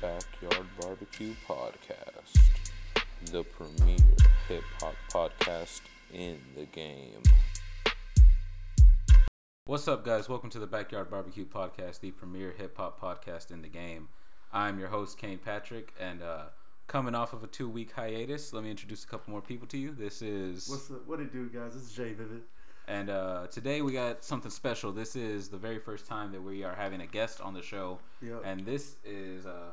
Backyard Barbecue Podcast, the premier hip hop podcast in the game. What's up, guys? Welcome to the Backyard Barbecue Podcast, the premier hip hop podcast in the game. I'm your host, Kane Patrick, and uh, coming off of a two week hiatus, let me introduce a couple more people to you. This is. What's up? what it do, guys? This is Jay Vivid. And uh, today we got something special. This is the very first time that we are having a guest on the show. Yep. And this is. Uh,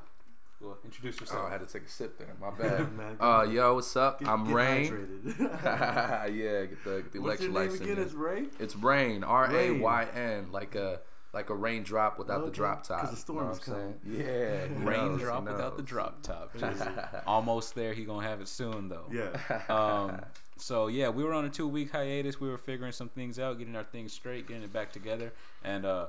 well, introduce Oh, yourself. I had to take a sip there. My bad. Man, uh, yo, what's up? Get- I'm get Rain. yeah, get the get the What's your electrolytes name in again? there. It's Ray. It's Rain. R A Y N, like a like a raindrop without the drop top. Because the storm Know is what I'm saying? Yeah, Raindrop without the drop top. Almost there. He gonna have it soon though. Yeah. um, so yeah, we were on a two week hiatus. We were figuring some things out, getting our things straight, getting it back together, and uh,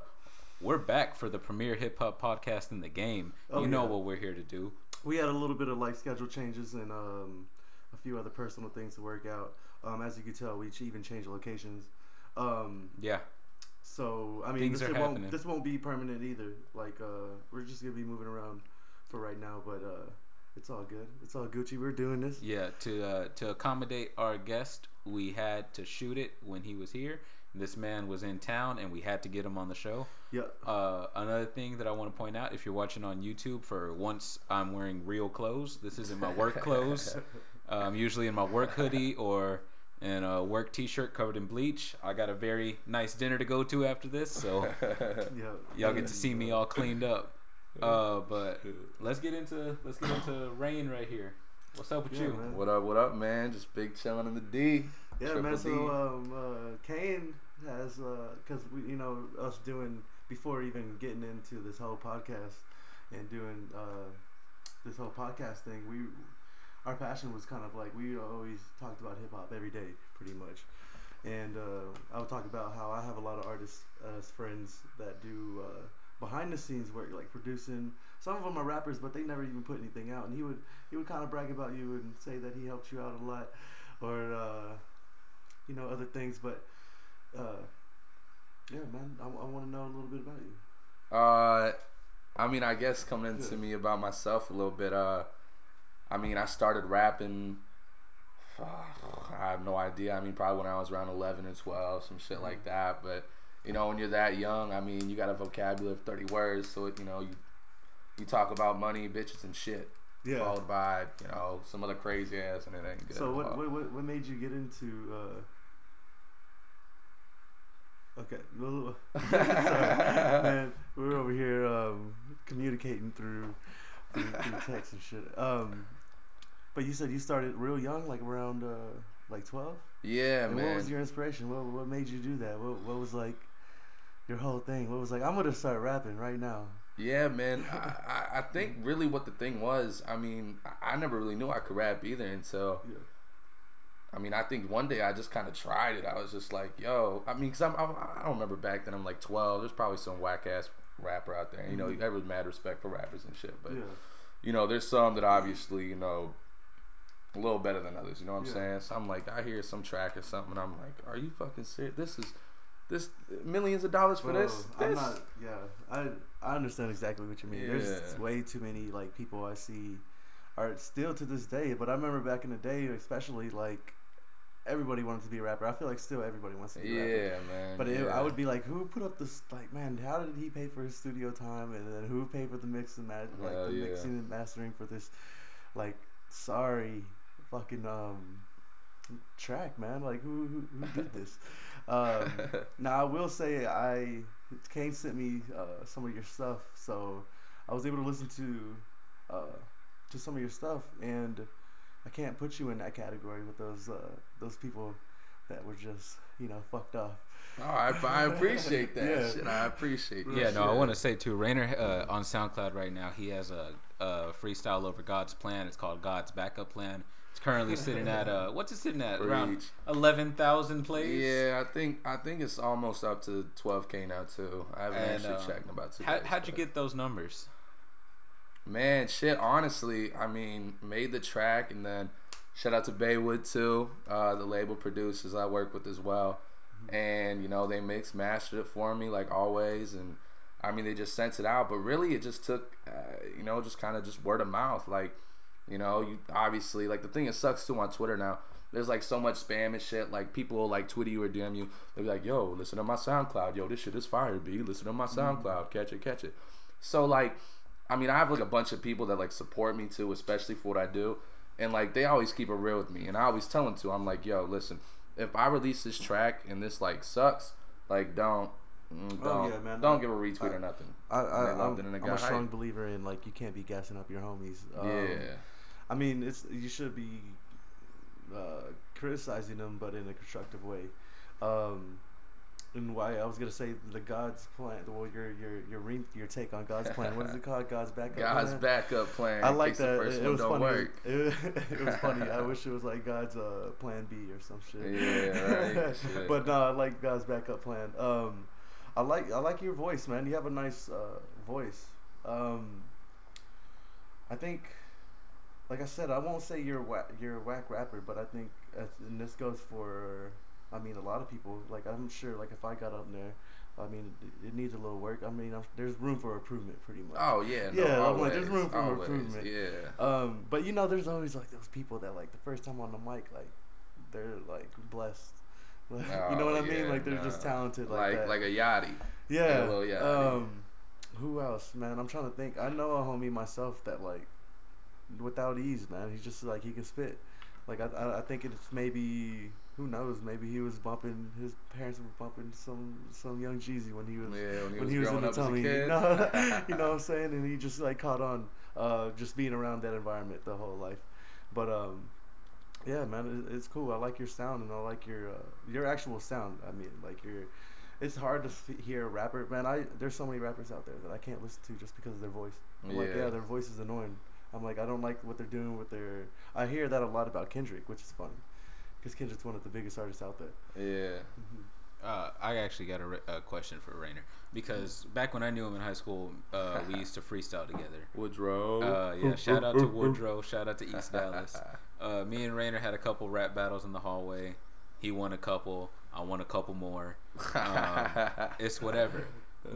we're back for the premier hip hop podcast in the game. Oh, you know yeah. what we're here to do. we had a little bit of like schedule changes and um, a few other personal things to work out. Um, as you can tell, we even changed locations. Um, Yeah, so I mean, Things this are shit happening. won't this won't be permanent either. Like uh, we're just gonna be moving around for right now, but uh, it's all good. It's all Gucci. We're doing this. yeah. To uh, to accommodate our guest, we had to shoot it when he was here. This man was in town, and we had to get him on the show. Yeah. Uh, another thing that I want to point out, if you're watching on YouTube, for once I'm wearing real clothes. This isn't my work clothes. I'm usually in my work hoodie or in a work T-shirt covered in bleach. I got a very nice dinner to go to after this, so Yeah. y'all get to see me all cleaned up. Uh, but let's get into let's get into rain right here. What's up with Yeah, you? man. What up? What up, man? Just big chilling in the D. Yeah, Triple man. D. So um, uh, Kane has because we, you know, us doing before even getting into this whole podcast and doing uh, this whole podcast thing, we our passion was kind of like we always talked about hip hop every day, pretty much. And uh, I would talk about how I have a lot of artists as friends that do uh, behind the scenes work, like producing. Some of them are rappers, but they never even put anything out. And he would he would kind of brag about you and say that he helped you out a lot, or uh, you know other things. But uh, yeah, man, I, I want to know a little bit about you. Uh, I mean, I guess coming into Yeah. me about myself a little bit. Uh, I mean, I started rapping. I have no idea. I mean, probably when I was around eleven or twelve, some shit like Mm-hmm. that. But you know, when you're that young, I mean, you got a vocabulary of thirty words, so it, you know, you you talk about money, bitches, and shit. Yeah. Followed by you know some other crazy ass, and it ain't good. So what, what what what made you get into? Uh... Okay, man. We're over here um, communicating through through, through text and shit. Um, but you said you started real young, like around uh, like twelve. Yeah, and man. what was your inspiration? What what made you do that? What what was like your whole thing? What was like? I'm gonna start rapping right now. Yeah, man. I, I, think really what the thing was, I mean, I, I never really knew I could rap either until, Yeah. I mean, I think one day I just kind of tried it. I was just like, yo, I mean, because I'm, I, I don't remember back then, I'm like 12. There's probably some whack ass rapper out there. You know, Mhm. everyone's mad respect for rappers and shit. But, yeah. you know, there's some that obviously, you know, a little better than others. You know what I'm Yeah. saying? So I'm like, I hear some track or something, and I'm like, are you fucking serious? This is. This millions of dollars for Bro, this? I'm This? not. Yeah, I I understand exactly what you mean. There's Yeah. way too many like people I see are still to this day. But I remember back in the day, especially like everybody wanted to be a rapper. I feel like still everybody wants to be a rapper. Yeah, man. But it, yeah. I would be like, who put up this? Like, man, how did he pay for his studio time, and then who paid for the mix and ma- like Hell the yeah. mixing and mastering for this? Like, sorry, fucking um, track, man. Like, who who, who did this? um, now I will say I Kane sent me uh, some of your stuff, so I was able to listen to uh, to some of your stuff, and I can't put you in that category with those uh, those people that were just you know fucked off. Oh, I, I appreciate that Yeah. shit. I appreciate that. Yeah, no, I want to say too. Rainer uh, on SoundCloud right now, he has a, a freestyle over God's plan. It's called God's backup plan. It's currently sitting at uh, what's it sitting at? Around eleven thousand plays. Yeah, I think I think it's almost up to 12k now too. I haven't And, actually uh, checked in about two. How, days, how'd you get those numbers? Man, shit. Honestly, I mean, made the track and then shout out to Baywood too, uh, the label producers I work with as well. And you know they mixed mastered it for me like always, and I mean, they just sent it out, but really, it just took, uh, you know, just kind of just word of mouth. Like, you know, you obviously like the thing. It sucks too on Twitter now. There's like so much spam and shit. Like people will, like Twitter you or DM you. They'll be like, "Yo, listen to my SoundCloud. Yo, this shit is fire, B. Listen to my SoundCloud. Catch it, catch it." So like, I mean, I have like a bunch of people that like support me too, especially for what I do, and like they always keep it real with me. And I always tell them to. I'm like, "Yo, listen, if I release this track and this like sucks, like don't." mm, Oh, Don't yeah, man. don't give a retweet I- or nothing. I, I, loved I'm, it and it I'm a strong hype. believer in like you can't be gassing up your homies. Um, yeah, I mean, it's you should be uh, criticizing them, but in a constructive way. Um, and why I was gonna say the God's plan. Well, your your your re- your take on God's plan. What is it called? God's backup. Plan. God's plan? backup plan. I like that. It, one was funny. work. It, it was funny. I wish it was like God's uh, plan B or some shit. Yeah, right. Shit. but no, I like God's backup plan. Um, I like I like your voice, man. You have a nice uh, voice. Um, I think, like I said, I won't say you're whack, you're a whack rapper, but I think, and this goes for, I mean, a lot of people. Like I'm sure, like if I got up there, I mean, it, it needs a little work. I mean, I'm, there's room for improvement, pretty much. Oh yeah, no, Yeah, always, like, there's room for always, improvement. Yeah, Um, but you know, there's always like those people that like the first time on the mic, like they're like blessed. Like, you know Oh, what I mean? Like they're just talented like, like that. like a yachty. yeah. Lil Yachty. Um, who else, man? I'm trying to think. I know a homie myself that like, without ease, man. He's just like he can spit. Like I, I, I think it's maybe who knows? Maybe he was bumping. His parents were bumping some some young Jeezy when he was Yeah, when he when was he was in the up as a tummy. kid. You know, you know what I'm saying? And he just like caught on, uh, just being around that environment the whole life. But um, yeah, man, it, it's cool. I like your sound and I like your uh, your actual sound. I mean, like your. It's hard to f- hear a rapper, man. I there's so many rappers out there that I can't listen to just because of their voice. I'm like, Yeah. yeah, their voice is annoying. I'm like, I don't like what they're doing with their. I hear that a lot about Kendrick, which is funny, because Kendrick's one of the biggest artists out there. Yeah, Uh, I actually got a, re- a question for Rainer because back when I knew him in high school, uh, we used to freestyle together. Woodrow. Uh, yeah, shout out to Woodrow, shout out to East Dallas. Uh, me and Rainer had a couple rap battles in the hallway. He won a couple. I won a couple more. Um, it's whatever.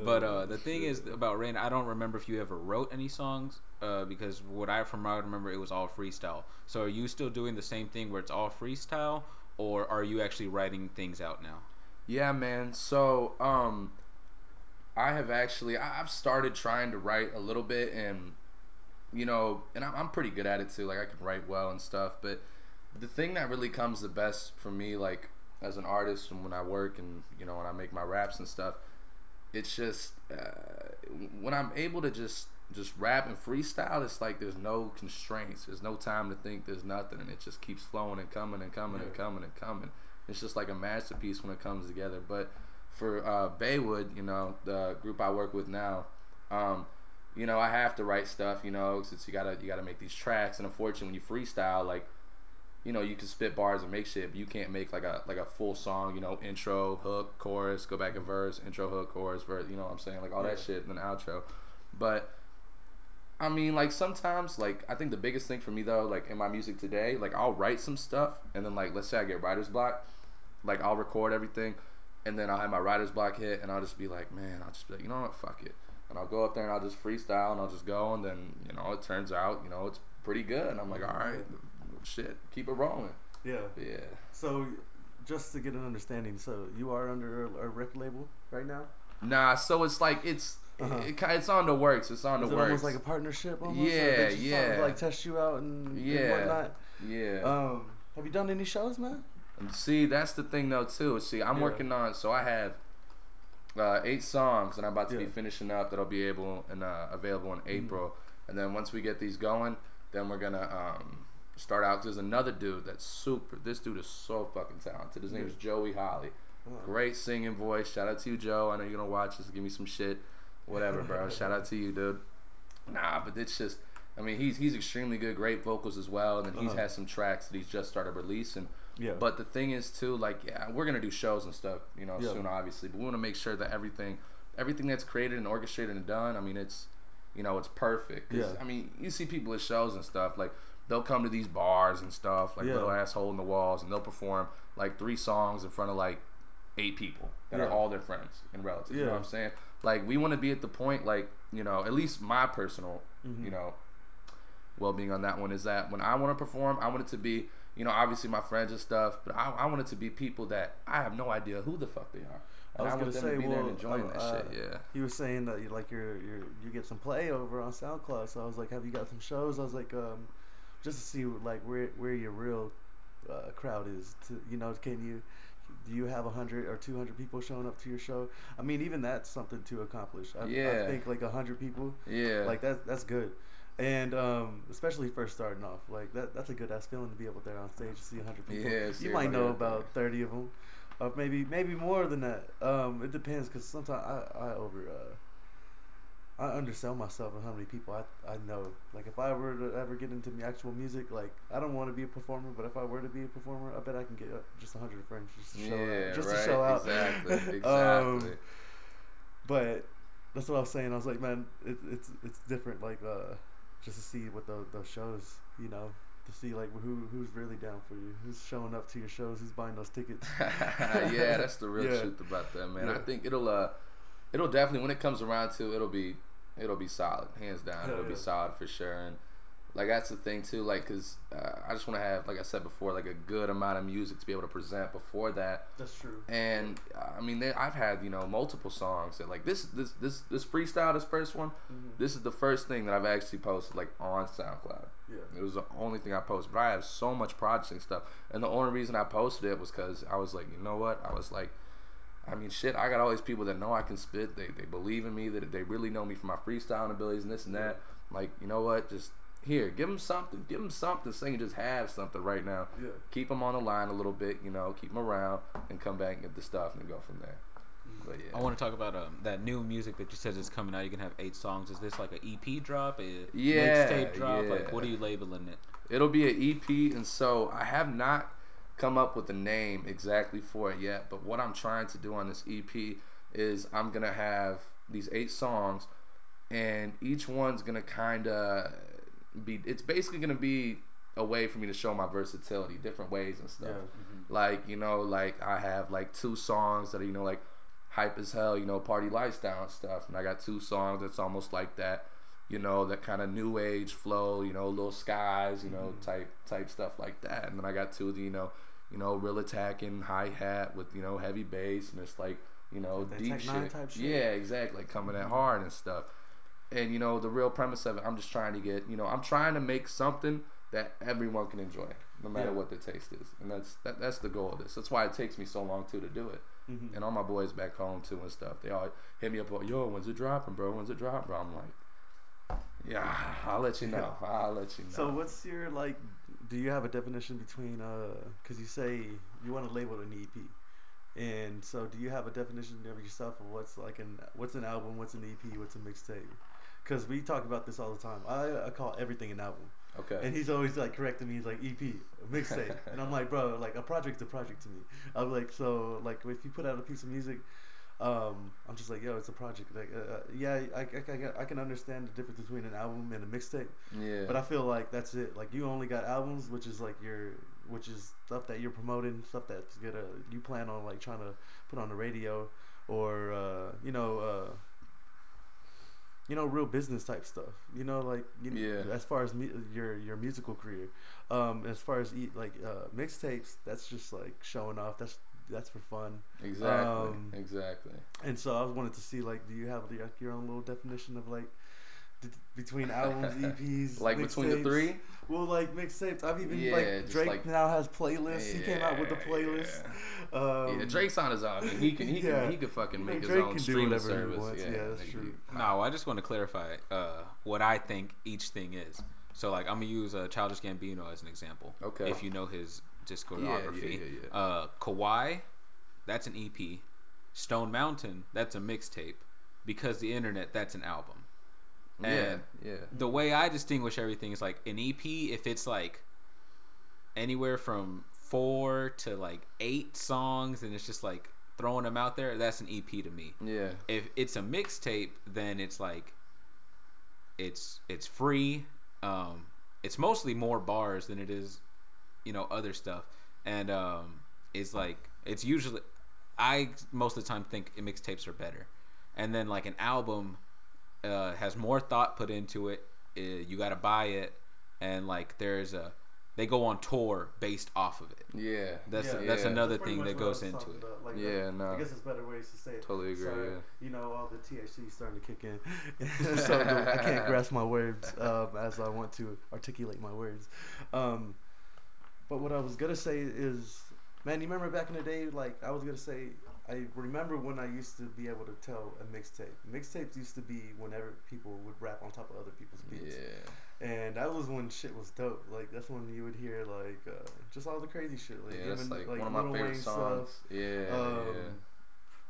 But uh, the thing is about Rain, I don't remember if you ever wrote any songs uh, because what I from what I remember it was all freestyle. So are you still doing the same thing where it's all freestyle, or are you actually writing things out now? Yeah, man. So, um, I have actually I've started trying to write a little bit, and you know, and I'm, I'm pretty good at it too. Like I can write well and stuff. But the thing that really comes the best for me, like as an artist, and when I work and you know when I make my raps and stuff, it's just uh, when I'm able to just just rap and freestyle. It's like there's no constraints. There's no time to think. There's nothing, and it just keeps flowing and coming and coming and coming and coming. It's just like a masterpiece when it comes together. But for uh, Baywood, you know, the group I work with now, um, you know, I have to write stuff. You know, since you gotta you gotta make these tracks, and unfortunately, when you freestyle, like, you know, you can spit bars and make shit, but you can't make like a like a full song. You know, intro, hook, chorus, go back and verse, intro, hook, chorus, verse. You know what I'm saying? Like all that shit, and then outro. But I mean, like sometimes, like I think the biggest thing for me though, like in my music today, like I'll write some stuff, and then like let's say I get writer's block, like I'll record everything, and then I'll have my writer's block hit, and I'll just be like, man, I'll just be like, you know what, fuck it, and I'll go up there and I'll just freestyle and I'll just go, and then you know it turns out, you know, it's pretty good, and I'm like, all right, shit, keep it rolling, Yeah. yeah. So, just to get an understanding, so you are under a, a record label right now? Nah, so it's like it's Uh-huh. it, it's on the works, it's on Is the it works, almost like a partnership? Almost? Yeah, just yeah. of, like test you out and, and Yeah. whatnot. yeah. Um, have you done any shows, man? See, that's the thing though too. See, I'm Yeah. working on so I have uh, eight songs and I'm about to be finishing up that'll be able and uh, available in April. And then once we get these going, then we're gonna um, start out. There's another dude that's super. This dude is so fucking talented. His name is Joey Holly. Great singing voice. Shout out to you, Joe. I know you're gonna watch this. Give me some shit. Whatever, bro. Shout out to you, dude. Nah, but it's just. I mean, he's he's extremely good. Great vocals as well. And then he's Uh-huh. had some tracks that he's just started releasing. Yeah. But the thing is too, like, yeah, we're gonna do shows and stuff, you know, Yeah. soon, obviously. But we want to make sure that everything, everything that's created and orchestrated and done, I mean, it's, you know, it's perfect. Yeah. I mean, you see people at shows and stuff, like they'll come to these bars and stuff, like Yeah. little asshole in the walls, and they'll perform like three songs in front of like eight people that are all their friends and relatives. You know what I'm saying? like we want to be at the point like you know at least my personal Mhm. you know well being on that one is that when I want to perform, I want it to be you know obviously my friends and stuff, but I, I want it to be people that I have no idea who the fuck they are. I And was I, want gonna them say, to be there well, and enjoying uh, that uh, shit. Yeah. He was saying that you like you're, you're you get some play over on SoundCloud. So I was like, have you got some shows? I was like, um, just to see like where where your real uh, crowd is. To you know, can you do you have a hundred or two hundred people showing up to your show? I mean, even that's something to accomplish. I, Yeah. I think like a hundred people, Yeah. like that that's good. And um, especially first starting off, like that that's a good ass feeling to be able to be there on stage to see a hundred people. Yeah, you might know about thirty of them, or maybe maybe more than that. Um, it depends because sometimes I I over uh, I undersell myself and how many people I I know. Like if I were to ever get into the actual music, like I don't want to be a performer, but if I were to be a performer, I bet I can get uh, just a hundred friends just to show yeah. out, just right. to show out. Exactly. Exactly. Um, but that's what I was saying. I was like, man, it, it's it's different. Like, uh, just to see what the those shows, you know, to see like who who's really down for you, who's showing up to your shows, who's buying those tickets. yeah, that's the real Yeah. truth about that, man. I think it'll uh, it'll definitely when it comes around to, it'll be, it'll be solid, hands down. Hell it'll be solid for sure. And like that's the thing too, like, cause uh, I just want to have, like I said before, like a good amount of music to be able to present before that. That's true. And I mean, they, I've had you know multiple songs that like this, this, this, this freestyle, this first one. Mhm. This is the first thing that I've actually posted like on SoundCloud. Yeah. It was the only thing I posted. But I have so much projects and stuff. And the only reason I posted it was because I was like, you know what? I was like, I mean, shit, I got all these people that know I can spit. They, they believe in me, that they really know me for my freestyling abilities and this and that. Like, you know what? Just here, give them something. Give them something so you can just have something right now. Yeah. Keep them on the line a little bit, you know, keep them around and come back and get the stuff and go from there. But yeah. I want to talk about um, that new music that you said is coming out. You can have eight songs. Is this like an EP drop, a Yeah, mixtape drop? Like, what are you labeling it? It'll be an EP, and so I have not come up with a name exactly for it yet. But what I'm trying to do on this EP is I'm gonna have these eight songs, and each one's gonna kind of be. It's basically gonna be a way for me to show my versatility, different ways and stuff. Yeah. Mm-hmm. Like you know, like I have like two songs that are you know like hype as hell, you know, party lifestyle and stuff, and I got two songs that's almost like that, you know, that kind of new age flow, you know, little skies, you know, mm-hmm. type type stuff like that, and then I got two of the you know, you know, real attacking hi hat with you know heavy bass, and it's like you know That deep shit. shit. yeah, exactly, like coming at hard and stuff. And you know the real premise of it, I'm just trying to get, you know, I'm trying to make something that everyone can enjoy, no matter Yeah. what the taste is, and that's that, that's the goal of this. That's why it takes me so long too to do it. Mhm. And all my boys back home too and stuff, they all hit me up, like, yo, when's it dropping, bro? When's it dropping, bro? I'm like, yeah, I'll let you know. I'll let you know. So what's your like? Do you have a definition between uh? Because you say you want to label it an EP, and so do you have a definition of yourself of what's like an what's an album, what's an EP, what's a mixtape? Because we talk about this all the time. I, I call everything an album, okay, and he's always like correcting me. He's like EP, mixtape, and I'm like, bro, like a project's a project to me. I'm like, so like if you put out a piece of music. Um, I'm just like, yo, it's a project. Like, uh, uh, yeah, I, I, I, I can understand the difference between an album and a mixtape. yeah, But I feel like that's it. Like you only got albums, which is like your, which is stuff that you're promoting, stuff that's gonna you plan on like trying to put on the radio, or uh, you know, uh, you know, real business type stuff. You know, like you Yeah. as far as mu- your your musical career, um, as far as e- like uh, mixtapes, that's just like showing off. That's that's for fun. exactly, um, exactly. And so I wanted to see like, do you have like your own little definition of like d- between albums, EPs, Like between the mixtapes? three, Well, like mixtapes. I've even Yeah, like Drake like- now has playlists. he came out with a Yeah, playlist. Um, yeah, Drake's on his own. I mean, he can, he Yeah. can, he could fucking make his own can streaming service. Yeah, Yeah, that's nigga, true. he- No, I just want to clarify uh, what I think each thing is. So, like, I'm gonna use uh, Childish Gambino as an example. Okay. If you know his discography, Yeah, yeah, yeah. Uh, Kauai, that's an EP. Stone Mountain, that's a mixtape. Because the Internet, that's an album. yeah, yeah. the way I distinguish everything is like an EP. If it's like anywhere from four to like eight songs, and it's just like throwing them out there, that's an EP to me Yeah, if it's a mixtape then it's like it's it's free um it's mostly more bars than it is you know other stuff and um it's like it's usually i most of the time think mixtapes are better and then like an album uh, has more thought put into it. Uh, you got to buy it, and like there's a they go on tour based off of it. Yeah. That's Yeah. that's Yeah. another Pretty thing that goes into it. about, like the- Yeah, no. I guess it's better ways to say it. Totally agree, So, yeah. You know, all the THC starting to kick in, so I can't grasp my words um, as I want to articulate my words. Um, but what I was gonna say is, man, you remember back in the day? Like I was gonna say, I remember when I used to be able to tell a mixtape. Mixtapes used to be whenever people would rap on top of other people's beats. Yeah. And that was when shit was dope. Like that's when you would hear like uh, just all the crazy shit. Like Yeah, that's even like, like one of my favorite Wayne songs. stuff. Yeah, Um, yeah.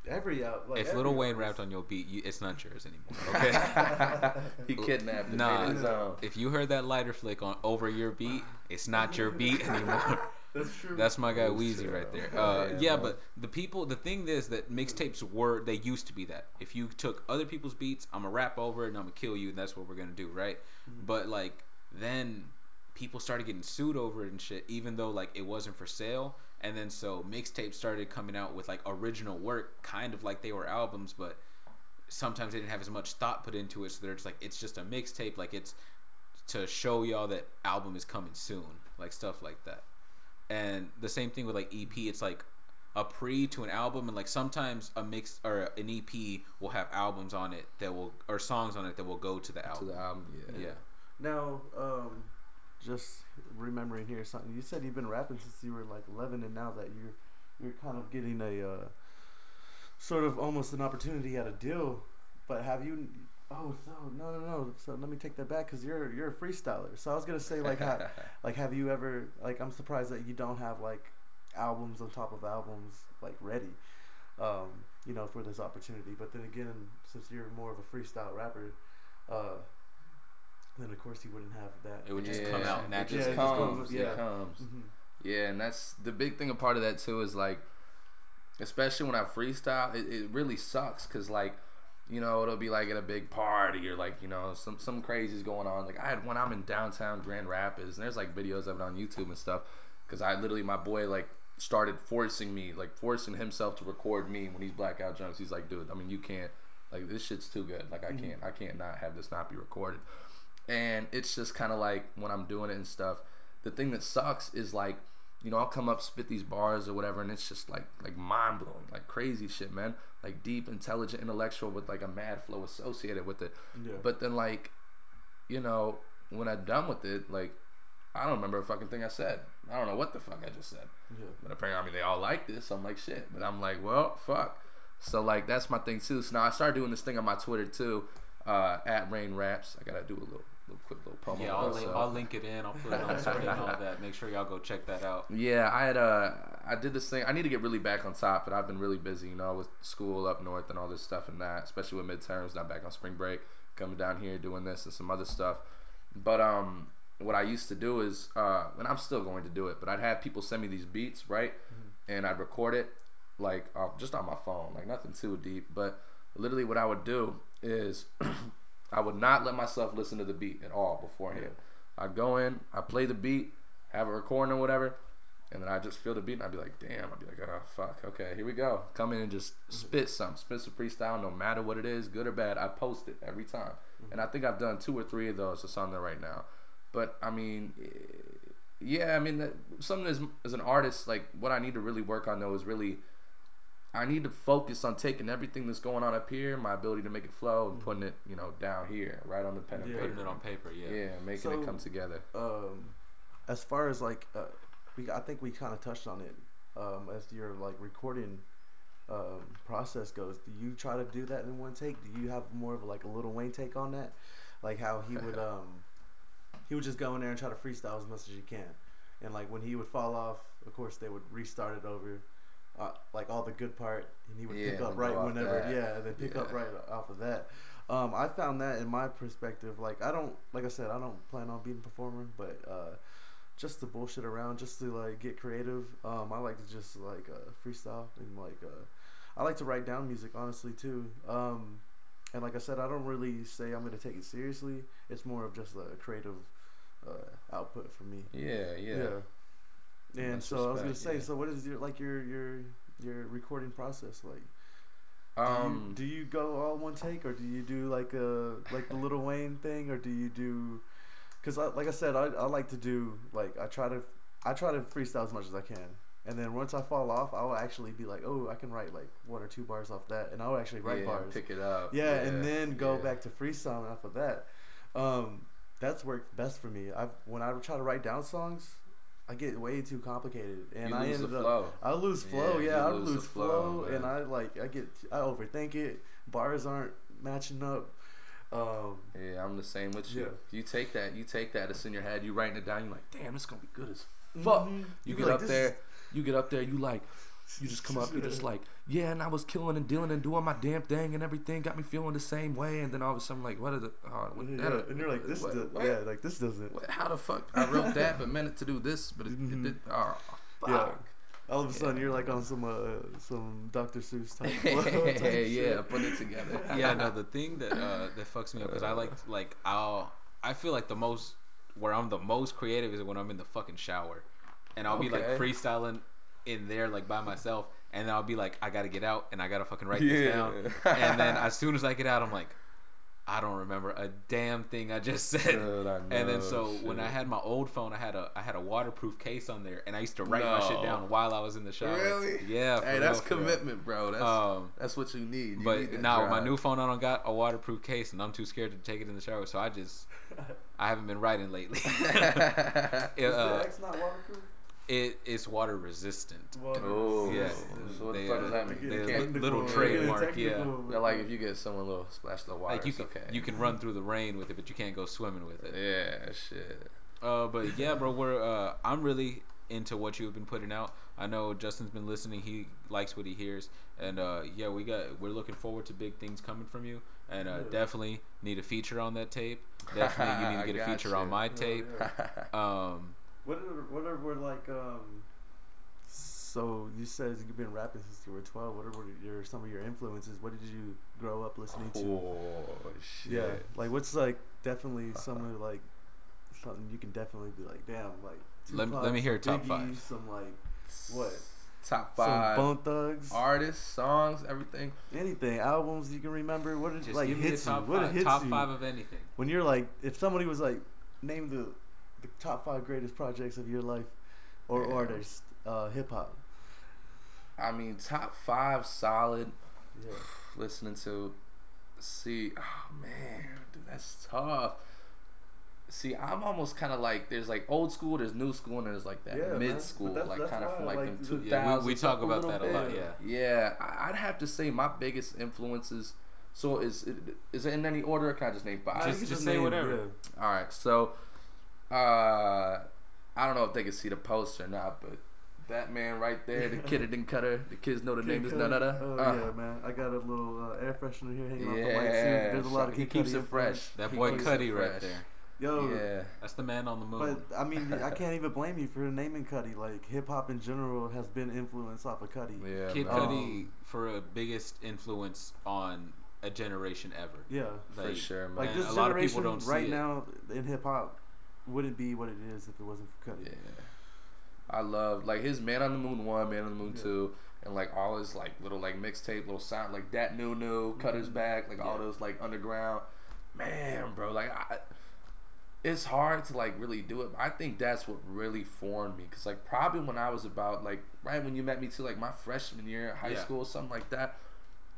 Every out like if every Little Wayne rapped on your beat, you, it's not yours anymore. Okay. he kidnapped Nah. if you heard that lighter flick on over your beat, it's not your beat anymore. That's true. That's my guy That's Wheezy true. right there. Yeah, Uh, yeah, bro. but the people, the thing is that mixtapes were they used to be that. If you took other people's beats, I'm gonna rap over it and I'm gonna kill you, and that's what we're gonna do, right? Mm-hmm. But like then people started getting sued over it and shit, even though like it wasn't for sale. And then so mixtapes started coming out with like original work, kind of like they were albums, but sometimes they didn't have as much thought put into it. So they're just like it's just a mixtape, like it's to show y'all that album is coming soon, like stuff like that. And the same thing with like EP, it's like a pre to an album, and like sometimes a mix or an EP will have albums on it that will or songs on it that will go to the To album. the album, yeah. yeah. Now, um, just remembering here something. You said you've been rapping since you were like 11, and now that you're you're kind of getting a uh, sort of almost an opportunity at a deal. But have you? Oh, so no, no, no. So let me take that back because you're you're a freestyler. So I was gonna say like, like have you ever like? I'm surprised that you don't have like albums on top of albums like ready. Um, you know, for this opportunity. But then again, since you're more of a freestyle rapper, uh, then of course he wouldn't have that. It would just Yeah, come out It naturally. just Yeah, it just comes. comes, It yeah. comes. Mhm. Yeah, and that's the big thing. A part of that too is like, especially when I freestyle, it, it really sucks because like, you know, it'll be like at a big party or like you know some some crazies going on. Like I had when I'm in downtown Grand Rapids, and there's like videos of it on YouTube and stuff. Because I literally my boy like started forcing me, like forcing himself to record me when he's blackout drunk. He's like, dude, I mean you can't like this shit's too good. Like I can't I can't not have this not be recorded. And it's just kind of like when I'm doing it and stuff. The thing that sucks is like you know, I'll come up, spit these bars or whatever, and it's just like like mind blowing, like crazy shit, man. Like deep, intelligent, intellectual with like a mad flow associated with it. Yeah. But then like, you know, when I'm done with it, like I don't remember a fucking thing I said. I don't know what the fuck I just said. yeah. But apparently, I mean, they all like this. So I'm like, shit. But I'm like, well, fuck. So like, that's my thing too. So now I started doing this thing on my Twitter too, uh, at Rain Raps. I gotta do a little, little quick little promo. Yeah, I'll link, I'll link it in. I'll put it on screen and all that. Make sure y'all go check that out. Yeah, I had uh I did this thing. I need to get really back on top, but I've been really busy, you know, with school up north and all this stuff and that, especially with midterms. Not back on spring break, coming down here doing this and some other stuff. But um, what I used to do is, uh, and I'm still going to do it, but I'd have people send me these beats, right, and I'd record it like off, just on my phone, like nothing too deep. But literally, what I would do is I would not let myself listen to the beat at all beforehand. I'd go in, I play the beat, have a recording or whatever, and then I just feel the beat and I'd be like, damn, I'd be like, oh fuck, okay, here we go. Come in and just mm-hmm. spit some, spit some freestyle, no matter what it is, good or bad. I post it every time, mm-hmm. and I think I've done two or three of those. It's on there right now. But I mean, yeah, I mean, that, something as as an artist, like what I need to really work on though is really. I need to focus on taking everything that's going on up here, my ability to make it flow, and putting it, you know, down here, right on the pen and Yeah. paper. Putting it on paper, yeah. Yeah, making So- it come together. um, as far as like, uh, we I think we kind of touched on it. Um, as your like recording um, process goes, do you try to do that in one take? Do you have more of like a little Wayne take on that? Like how he would um, he would just go in there and try to freestyle as much as you can, and like when he would fall off, of course they would restart it over. Uh, like all the good part, and he would Yeah, pick up right whenever, that. yeah, and then pick up right off of that. Um, I found that in my perspective, like I don't, like I said, I don't plan on being a performer, but uh, just to bullshit around, just to like get creative. Um, I like to just like uh, freestyle and like uh, I like to write down music honestly too. Um, and like I said, I don't really say I'm gonna take it seriously. It's more of just a creative uh, output for me. Yeah, yeah. And so I was gonna say, yeah. so what is your like your your your recording process like? Um, do you, do you go all one take, or do you do like a like the Little Wayne thing, or do you do? Because I, like I said, I, I like to do like I try to I try to freestyle as much as I can, and then once I fall off, I'll actually be like, oh, I can write like one or two bars off that, and I'll actually write yeah, bars. pick it up. Yeah, and then go yeah. back to freestyling off of that. Um, that's worked best for me. I've when I try to write down songs, I get way too complicated, and You I ended up. I lose flow. Yeah, Yeah, I lose lose flow, flow, and I like I get I overthink it. Bars aren't matching up. Um, Yeah, I'm the same with you. Yeah. You take that, you take that. It's in your head. You writing it down. You're like, damn, it's gonna be good as fuck. mhm. You You get like, up there. is- You get up there. You like. You just come up. You're just like, yeah, and I was killing and dealing and doing my damn thing and everything. Got me feeling the same way. And then all of a sudden, like, what is it? Oh, what, Yeah, that- and you're like this. what- do- what? yeah, like this doesn't. What- How the fuck? I wrote that, but meant it to do this, but it, it Mhm. did. Oh, fuck. Yeah. All of a sudden, Yeah. you're like on some uh, some Dr. Seuss type. type yeah, shit. yeah, put it together. yeah, no, the thing that uh, that fucks me up because I like like I'll I feel like the most where I'm the most creative is when I'm in the fucking shower, and I'll be like freestyling in there like by myself, and then I'll be like I gotta get out and I gotta fucking write Yeah. this down, and then as soon as I get out, I'm like. I don't remember a damn thing I just said. Dude, I and then know, so when I had my old phone, I had a I had a waterproof case on there, and I used to write my shit down while I was in the shower. Really? Yeah. for Hey, that's real. commitment, bro. That's Um, that's what you need. You but need that now with my new phone, I don't got a waterproof case, and I'm too scared to take it in the shower. So I just, I haven't been writing lately. it, Is uh, the X not waterproof? It is water resistant. Water- Oh, Yeah. So what the fuck uh, does that mean? get You they- little trademark, yeah. yeah, like if you get someone a little splash of water, Like you it's can, okay. you can run through the rain with it, but you can't go swimming with it. Yeah, shit. Uh, but yeah, bro, we're uh, I'm really into what you've been putting out. I know Justin's been listening. He likes what he hears, and uh, yeah, we got we're looking forward to big things coming from you, and uh, Yeah. definitely need a feature on that tape. Definitely, you need to get a Gotcha. feature on my Yeah, tape. yeah. Um, What are what are were like um so you said you've been rapping since you were 12 what are what your some of your influences? What did you grow up listening to? Oh shit. yeah like what's like definitely some of like something you can definitely be like damn like Let me- let me hear some top five. Some like what? Top five some five Bone Thugs? artists, songs, everything. anything. Albums you can remember. What did just like give hits you? Top what five, hits top you? five of anything. when you're like if somebody was like name the the top five greatest projects of your life or Yeah. artists uh hip hop I mean, top five solid. yeah Listening to, see, oh man, dude, that's tough. See, I'm almost kind of like there's like old school, there's new school, and there's like that Yeah, mid school, like kind of from like like the- two Yeah, we, we talk about that a lot. bit. Yeah. Yeah, I- I'd have to say my biggest influences. So is it, is it in any order? Or can I just name five? I Just- think just it's say name- whatever. yeah. All right, so uh, I don't know if they can see the post or not, but that man right there, the kid that didn't cut her, the kids know the name is Kid none Cudi. other. Oh Uh, yeah, man. I got a little uh, air freshener here hanging off the light too. yeah, There's a lot of he keeps it influence. fresh. That boy keeps Cudi right there. Yo, Yeah, That's the man on the moon. but I mean, I can't even blame you for naming Cudi. Like hip hop in general has been influenced off of Cudi. yeah. Kid man. Cudi for a biggest influence on a generation ever. Yeah, for sure, man. like this a lot of generation people don't see right it. now in hip hop wouldn't be what it is if it wasn't for Cudi. Yeah. I love like his Man on the Moon one, Man on the Moon Yeah. two, and like all his like little like mixtape, little sound like that new new, Cutter's Mhm. back, like all those like underground. Man, bro, like I, it's hard to like really do it. But I think that's what really formed me, cause like probably when I was about like right when you met me too, like my freshman year of high Yeah. school, something like that.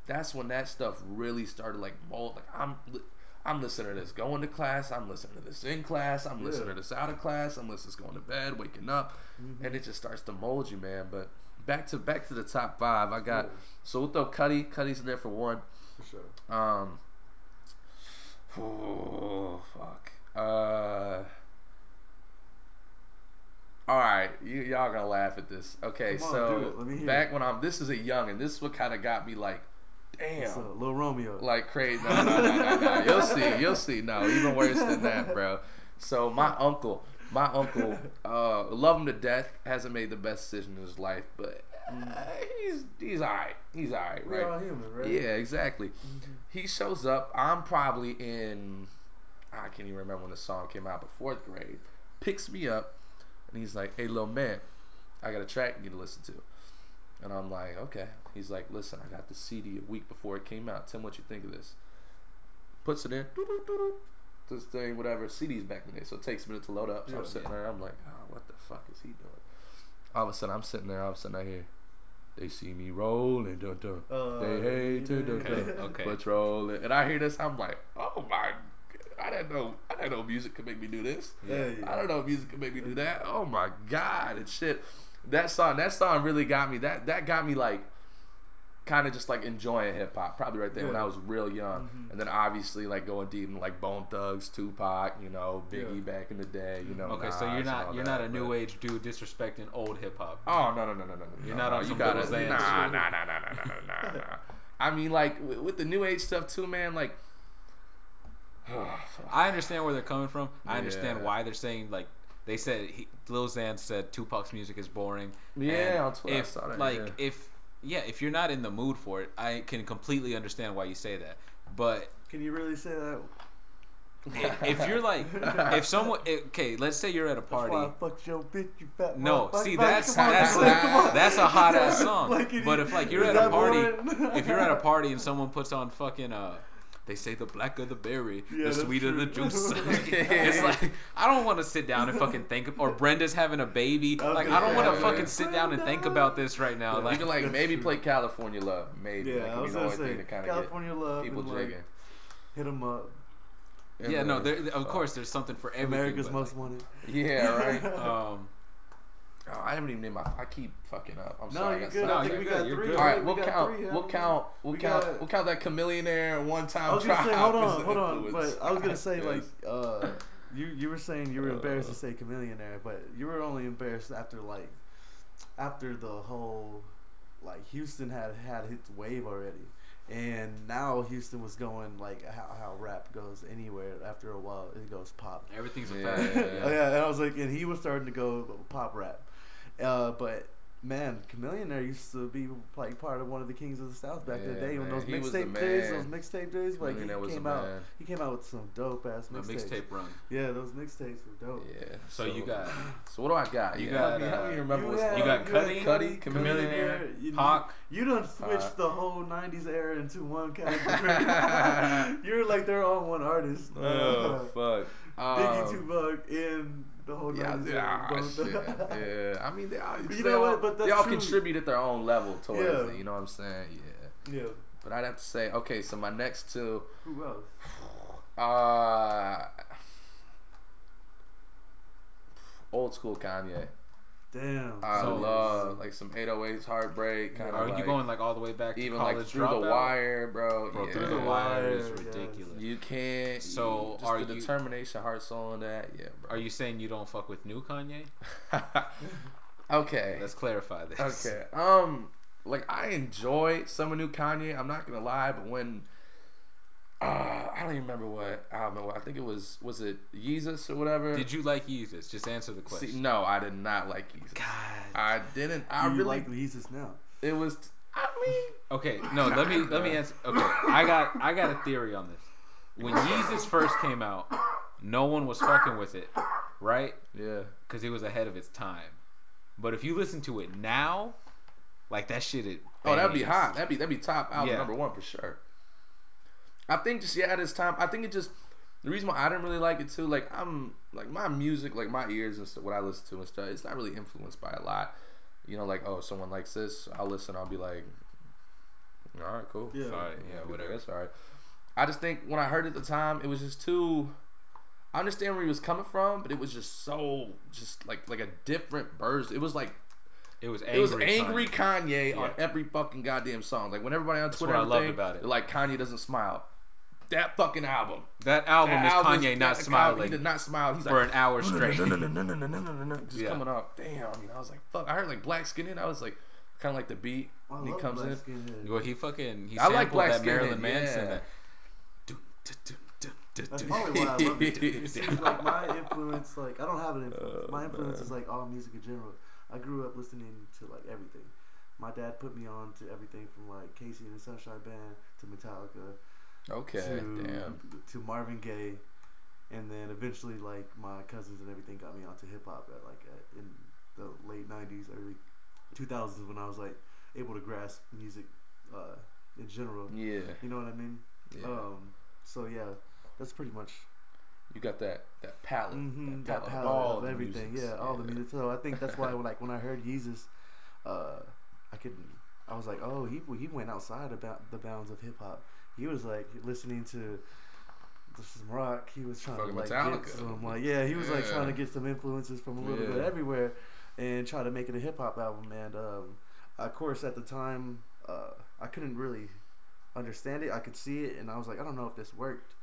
That's when that stuff really started like mold. Like I'm. I'm listening to this going to class. I'm listening to this in class. I'm listening to this out of class. I'm listening to this going to bed, waking up Mhm. and it just starts to mold you, man. But back to back to the top five. I got Yeah, so we'll throw Cudi. Cudi's in there for one. for sure. Um. Oh fuck. Uh. All right, you y'all gonna laugh at this. Okay, on, so do. Let me hear back when I'm this is a young and this is what kind of got me like, damn, So, Lil Romeo. like crazy. No, no, no, no, no. You'll see. You'll see. No, even worse than that, bro. So my uncle, my uncle, uh, love him to death. Hasn't made the best decision in his life, but uh, he's he's alright. He's alright, We're all right? human, right? Yeah, exactly. Mhm. He shows up. I'm probably in. I can't even remember when the song came out, but fourth grade. Picks me up, and he's like, "Hey, little man, I got a track you need to listen to." And I'm like, okay. He's like, listen, I got the CD a week before it came out. Tell me what you think of this? Puts it in. This thing, whatever. CDs back in the day, so it takes a minute to load up. So I'm Yeah. sitting there. I'm like, oh, what the fuck is he doing? All of a sudden, I'm sitting there. All of a sudden, I hear, they see me rolling. Dun, dun. Uh, They hate to dun, Okay, dun, okay. patrolling. And I hear this. I'm like, oh my. I didn't know. I didn't know music could make me do this. Yeah, I don't know if music could make me do that. Oh my god and shit. That song, that song really got me. That that got me like, kind of just like enjoying hip hop. Probably right there when I was real young, Mhm. and then obviously like going deep in like Bone Thugs, Tupac, you know, Biggie Yeah. back in the day, you know. Okay, so you're not you're that, not a new but- age dude disrespecting old hip hop. Oh no no no no no no! You're no, not no, on you some gotta Little Xan nah, nah nah nah nah nah nah nah nah. I mean, like with, with the new age stuff too, man. Like, I understand where they're coming from. I understand Yeah. why they're saying like they said he, Lil Xan said Tupac's music is boring. Yeah, And on Twitter I if saw that, like yeah. if yeah, if you're not in the mood for it, I can completely understand why you say that. But Can you really say that? if you're like if someone okay, let's say you're at a That's why I party. fucked your bitch, you fat No, motherfucker. see Like, that's on, that's like, on. that's a hot ass song. Like, but if like you're at a party, boring? if you're at a party and someone puts on fucking uh they say the blacker the berry, Yeah, the that's sweeter the juice. it's like I don't want to sit down and fucking think. Or Brenda's having a baby. I was Like I don't want to yeah. fucking sit down and think about this right now. Yeah. Like you can like maybe true. play California Love, maybe. Yeah, like, I was gonna say thing to kind of California love people and like hit them up. yeah, And no, there, of course there's something for everything. America's but, Most Wanted. Yeah, right. Um, Oh, I haven't even named my. I keep fucking up. I'm No, sorry. You're good. No, I sidetracked. think we you're got good, you're three. good. All right, We we'll got count. three, We'll count. We'll We count. got- We'll count that Chamillionaire one time. I was gonna say, hold on, hold on. But I was gonna say, like, uh, you you were saying you were embarrassed Uh. to say Chamillionaire, but you were only embarrassed after like, after the whole, like Houston had had its wave already, and now Houston was going like how how rap goes anywhere. After a while, it goes pop. everything's a Yeah, fact. yeah, Oh, yeah, and I was like, and he was starting to go pop rap, uh, but. Man, Chamillionaire used to be like part of one of the kings of the South back in the Yeah, day when those he was the mixtape days, those mixtape days, like he was came out, man. he came out with some dope ass A mixtapes. mixtape run. Yeah, those mixtapes were dope. Yeah. So you got So what do I got? You yeah, got, help me, help me uh, remember what's had- you got had Cudi, Cudi, Chamillionaire, Chamillionaire, Pac. You done switched Pac. the whole '90s era into one category. You're like they're all one artist. Oh fuck. Biggie, Um, Tupac, and the whole Yeah, 90s yeah, shit. yeah. I mean, they all, you know all, what? But they all true. contribute at their own level towards Yeah. it. You know what I'm saying? Yeah. yeah. But I'd have to say, okay, so my next two, Who else? uh, old school Kanye. Damn. I So- love like some 808s, heartbreak, kind of Are like you going like all the way back to even like through dropout? the wire, bro. Bro, yeah. through the wire is Yes. ridiculous. You can't. So, just are the you- determination, heart, soul, and that? Yeah, bro. Are you saying you don't fuck with new Kanye? okay. Let's clarify this. Okay. Um, like I enjoy some of new Kanye. I'm not gonna lie, but when uh, I don't even remember what album. it was. I think it was was it Yeezus or whatever. Did you like Yeezus? Just answer the See, question. no, I did not like Yeezus. God. I didn't. I you really. like Yeezus now? it was. I mean. Okay, no, let me let me answer. Okay, I got I got a theory on this. When Yeezus first came out, no one was fucking with it, right? Yeah. Because it was ahead of its time. But if you listen to it now, like that shit, it. Oh, that'd be hot. That'd be that'd be top album Yeah. number one for sure. I think just yeah, at this time, I think it just the reason why I didn't really like it too, like I'm like my music, like my ears and stuff, what I listen to and stuff, it's not really influenced by a lot. You know, like oh, someone likes this, I'll listen. I'll be like, all right, cool. Yeah. Alright, yeah, I'll whatever. That's all right. I just think when I heard it at the time, it was just too. I understand where he was coming from, but it was just so just like like a different burst. It was like It was angry. it was angry Kanye. Kanye, on every fucking goddamn song. Like when everybody on That's Twitter, what I loved about it. like Kanye doesn't smile that fucking album. That album that is album Kanye is, not smiling. Album, he did not smile. He's for like, an hour straight. just yeah. coming up. Damn. I mean, I was like, fuck. I heard like Black Skin in. I was like, kind of like the beat. when he comes Black in. Skinhead. Well, he fucking. He I like Black that Marilyn Manson. Yeah. That. That's probably why I love it. It's like my influence, like I don't have an influence. my influence is like all music in general. I grew up listening to like everything. My dad put me on to everything from like KC and the Sunshine Band to Metallica Okay. to Damn. to Marvin Gaye, and then eventually like my cousins and everything got me onto hip hop at like at, in the late '90s, early 2000s when I was like able to grasp music uh, in general. Yeah, You know what I mean? yeah. Um, so yeah, that's pretty much you got that that palette, mhm, that that palette, palette of all of everything. musics. Yeah, all the music. So I think that's why like when I heard Yeezus, uh, I could I was like, oh, he he went outside about the bounds of hip hop. He was like listening to some rock. He was trying Fucking to like Metallica. get some like yeah. He was like trying to get some influences from a little bit everywhere, and try to make it a hip hop album. And um, of course, at the time, uh, I couldn't really understand it. I could see it, and I was like, I don't know if this worked.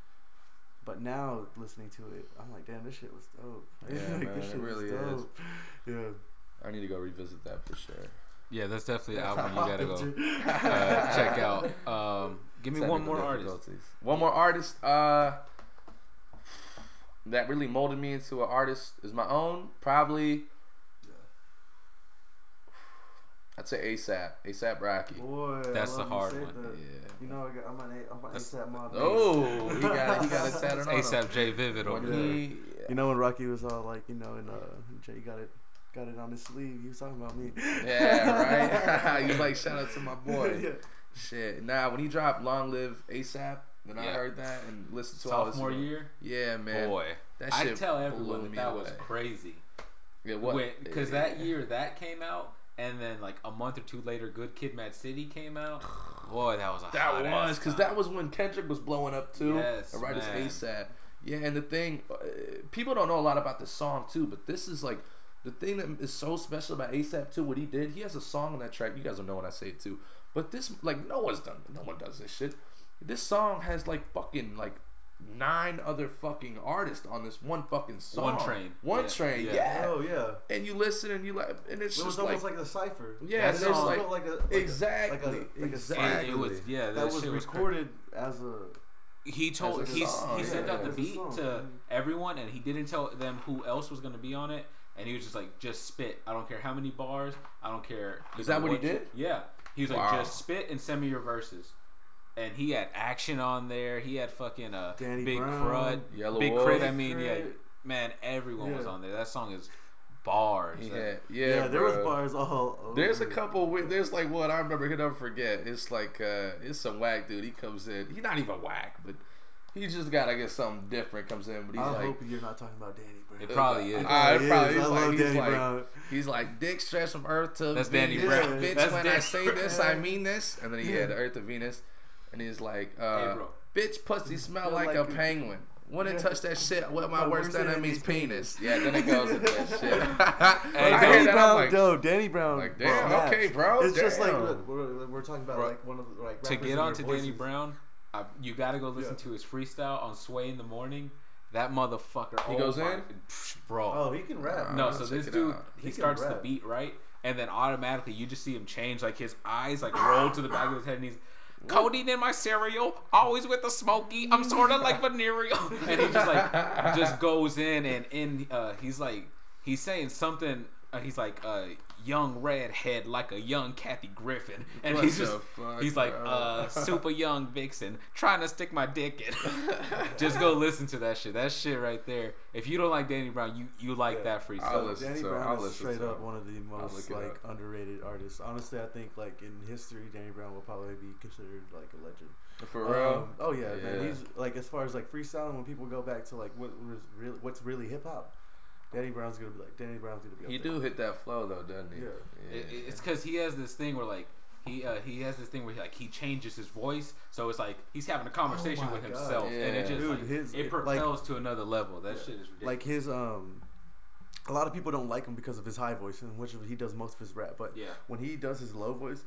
But now listening to it, I'm like, damn, this shit was dope. Yeah, Like, man, it really is. Yeah. I need to go revisit that for sure. Yeah, that's definitely an album you gotta go uh, check out. Um, give me one more artist. One more artist. Uh, that really molded me into an artist is my own. Probably, I'd say ASAP. ASAP Rocky. Boy, I That's the love you hard said one. that. Yeah. You know, I got, I'm on A- I'm on ASAP mob. Oh, he got he got it tatted It's on. him. ASAP J Vivid over When there. he, You know when Rocky was all like, you know, and uh, Jay got it, got it on his sleeve. He was talking about me. yeah, right. he was like, shout out to my boy. yeah. Shit. Nah, when he dropped "Long Live ASAP," then I heard that and listened to all his Sophomore year, Yeah, man. boy, that I tell everyone that that was crazy. Yeah, what? Because that year that came out, and then like a month or two later, Good Kid, Mad City came out. Boy, that was a That hot was because that was when Kendrick was blowing up too. Yes, right as. ASAP. Yeah, and the thing, uh, people don't know a lot about this song too, but this is like the thing that is so special about ASAP too. What he did, he has a song on that track. You guys will know when I say it too. But this, like, no one's done. No one does this shit. This song has like fucking like nine other fucking artists on this one fucking song. One Train. One Yeah, train. yeah. Yeah. Oh yeah. And you listen and you like, and it's It was just almost like, like, the cipher. yeah, That there's song- like felt like a like a- exactly, like a, like a exactly. It, it was yeah, that, that was shit was recorded as a he told As a he song, he sent yeah, out the beat to everyone, and he didn't tell them who else was gonna be on it. And he was just like, just spit. I don't care how many bars. I don't care. Is that what he you-" did? Yeah. He was like, just spit and send me your verses. And he had action on there. He had fucking uh, Danny big Brown, crud, Yellow big Wolf. crit. I mean, yeah, man, everyone was on there. That song is bars. Yeah, That- yeah, yeah, there was bars all. Over There's a couple. There's like one I remember. He'll never forget. It's like uh, it's some whack dude. He comes in. He's not even whack, but he just got I guess something different comes in. But he's I like, hope you're not talking about Danny Brown. It probably is. Ah, it He probably is. is. I like, love he's Danny like, Brown. He's like dick stretched from Earth to That's Venus. Danny Brown. Bitch, That's when I Danny say this, I mean this. And then he had Earth to Venus, and he's like, uh, Hey, bitch, pussy smell like, like a a- penguin. Wouldn't Yeah. touch that shit What my My worst worst enemy's enemy's penis. Yeah, then it goes into that shit. Hey, I Danny that, I'm Brown, like, yo, Danny Brown. like, damn, snaps. okay, bro, It's just like look, we're, we're talking about Bro, like one of the like to rappers get and on to Danny. Brown, uh, you got to go listen Yeah. to his freestyle on Sway in the Morning. That motherfucker. He oh goes my- in? psh, bro. Oh, he can rap. no, so this dude, out. he, He can starts the beat right, and then automatically you just see him change. Like his eyes like roll to the back of his head, and he's. Codeine in my cereal, always with the smoky. I'm sort of like venereal, and he just like just goes in and in. Uh, he's like he's saying something. Uh, he's like uh, young redhead, like a young Kathy Griffin, and What he's the just fuck, he's like bro? uh, super young vixen trying to stick my dick in. just go listen to that shit. That shit right there. If you don't like Danny Brown, you you like Yeah. that freestyle. I'll Danny. Brown I'll is straight up one of the most like up. underrated artists. Honestly, I think like in history, Danny Brown will probably be considered like a legend. For real? Um, oh yeah, man. He's like as far as like freestyling. When people go back to like what was really what's really hip hop, Danny Brown's gonna be like Danny Brown's gonna be. Up he there. do hit that flow though, doesn't he? Yeah. It- it- it's because he has this thing where like he uh, he has this thing where he, like he changes his voice, so it's like he's having a conversation Oh with God. himself, and it just Dude, like, his- it it- like- propels to another level. That Yeah. shit is ridiculous. like his um. A lot of people don't like him because of his high voice, in which he does most of his rap. But yeah, when he does his low voice,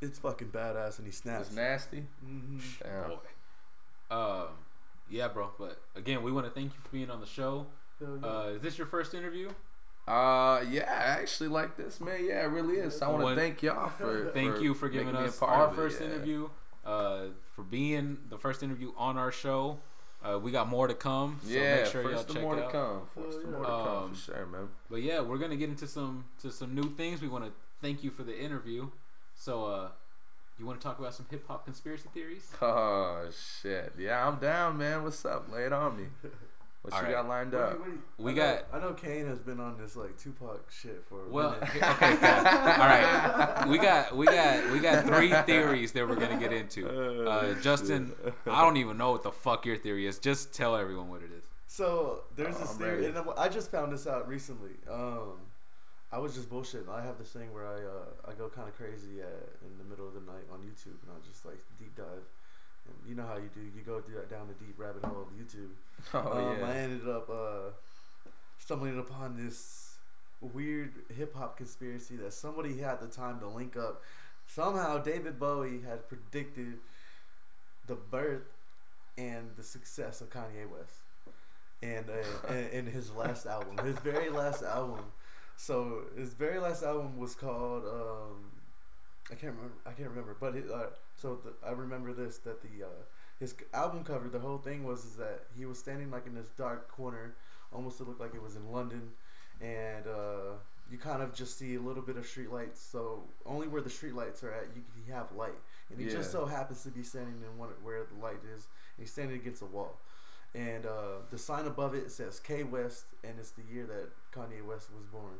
it's fucking badass, and he snaps. It's nasty. hmm Damn. boy. Um, yeah, bro. But again, we want to thank you for being on the show. Uh, is this your first interview? Uh, yeah, I actually like this, man. Yeah, it really is. I want to thank y'all for Thank for you for giving making me a us part our of it, first yeah. interview. Uh, for being the first interview on our show. Uh, we got more to come. So yeah, make sure y'all first the check more it out. to come. First the yeah. more to come Um, for sure, man. But yeah, we're gonna get into some to some new things. We want to thank you for the interview. So, uh, you want to talk about some hip hop conspiracy theories? Oh shit, yeah, I'm down, man. What's up? Lay it on me. What All you right. got lined up? wait, We I got- Know, I know Kane has been on this like Tupac shit for. A Well, minute. okay, cool. all right. We got we got we got three theories that we're gonna get into. Uh, Justin, I don't even know what the fuck your theory is. Just tell everyone what it is. So there's Oh, this I'm theory, ready. and I'm- I just found this out recently. Um, I was just bullshitting. I have this thing where I uh, I go kind of crazy at, in the middle of the night on YouTube, and I just like deep dive. You know how you do. You go through that down the deep rabbit hole of YouTube. Oh um, I yeah. ended up uh, stumbling upon this weird hip hop conspiracy that somebody had the time to link up. Somehow David Bowie had predicted the birth and the success of Kanye West, and uh, in, in his last album, his very last album. So his very last album was called um, I can't remember. I can't remember, but it, uh, so the, I remember this that the uh, his album cover, the whole thing was is that he was standing like in this dark corner, almost it looked like it was in London, and uh, you kind of just see a little bit of street lights. So only where the street lights are at, you, you have light, and he just so happens to be standing in one where the light is. And he's standing against a wall, and uh, the sign above it says K West, and it's the year that Kanye West was born.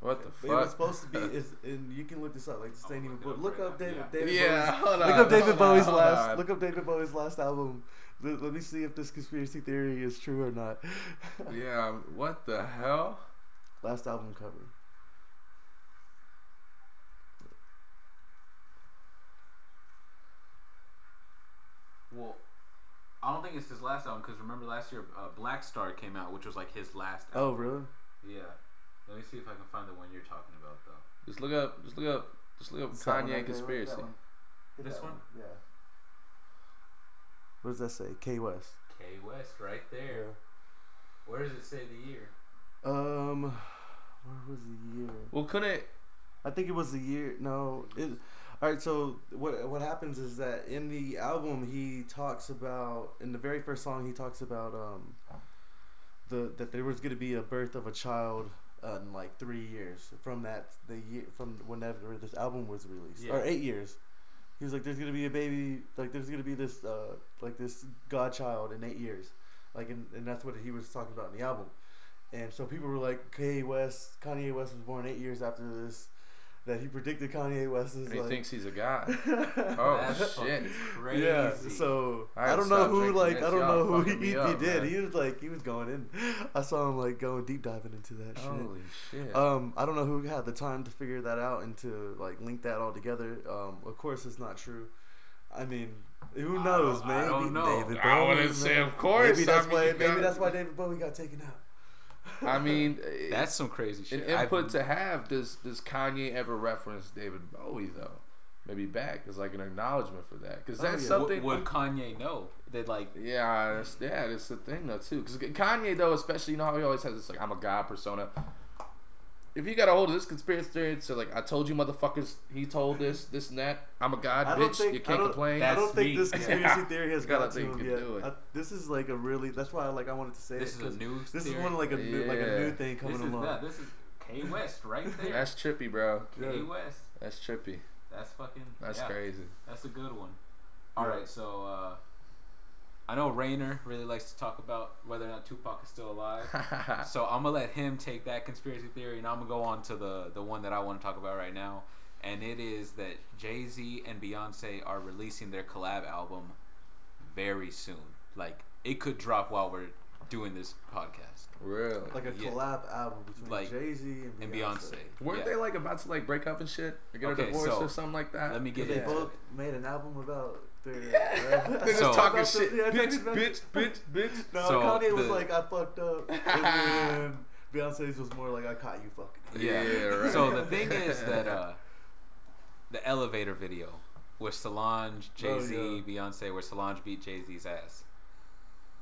What the fuck? It was supposed to be, it's, and you can look this up. Like this I'm ain't even. Look, up look right up. David. Yeah. David Yeah, Bowie's, hold look up David hold Bowie's on, last. on. Look up David Bowie's last album. Let, let me see if this conspiracy theory is true or not. Yeah. What the hell? last album cover. Well, I don't think it's his last album because remember last year uh, Blackstar came out, which was like his last. Oh, really? Yeah. Let me see if I can find the one you're talking about though. Just look up. Just look up. Just look up It's that one Kanye right there. conspiracy. That one. Hit This that one? Yeah. What does that say? K West. K West right there. Yeah. Where does it say the year? Um, where was the year? Well, couldn't. I think it was the year. No, it. All right. So what what happens is that in the album he talks about in the very first song he talks about um the that there was going to be a birth of a child uh, in like three years from that the year from whenever this album was released Yeah. or eight years. He was like, "There's gonna be a baby, like there's gonna be this, uh, like this godchild in eight years, like, and, and that's what he was talking about in the album." And so people were like, Kanye West, Kanye West was born eight years after this. That he predicted Kanye West is And he like. thinks he's a god. Oh shit. Crazy. Yeah, so I I, don't know who like this. I don't Y'all know who fucking he, me he did. man. He was like he was going in. I saw him like going deep diving into that shit. Holy shit. Um, I don't know who had the time to figure that out and to like link that all together. Um, of course it's not true. I mean, who I knows, don't- man? I don't know. David I wouldn't say of course. Maybe that's I mean, why. Maybe got- that's why David Bowie got taken out. I mean, That's some crazy shit. an input I've- to have. Does does Kanye ever reference David Bowie though? Maybe back as like an acknowledgement for that, because Oh, that's yeah. something. Would, would Kanye know that like Yeah, that's, yeah, that's the thing though too. Because Kanye though, especially you know how he always has this like I'm a god persona. If you got a hold of this conspiracy theory, so like I told you motherfuckers, he told this, this and that. I'm a god, bitch. think- you can't don't- complain. That's I don't think me. this conspiracy Yeah. theory has Gotta got to him yet. do it. I, this is like a really. That's why I like I wanted to say this it. is a 'cause new This theory? is one like a new, like a new thing coming this is along. yeah, this is K West right there. That's trippy, bro. K West. That's trippy. That's fucking. That's yeah, crazy. That's a good one. All Yeah. right, so uh, I know Rayner really likes to talk about whether or not Tupac is still alive. so I'm gonna let him take that conspiracy theory, and I'm gonna go on to the the one that I want to talk about right now, and it is that Jay Z and Beyonce are releasing their collab album very soon. Like it could drop while we're doing this podcast. really? like a Yeah. collab album between Like, Jay Z and Beyonce. And Beyonce. Weren't Yeah. they like about to like break up and shit, or get Okay, a divorce so, or something like that? let me get They both it. made an album about their. They're just So- talking shit, yeah, bitch, bitch, bitch, bitch. No, So, Kanye was the- like, I fucked up. And then Beyonce's was more like, I caught you fucking. Yeah. Yeah, right. So the thing is that uh, the elevator video with Solange, Jay Z, Oh, Beyonce, where Solange beat Jay Z's ass.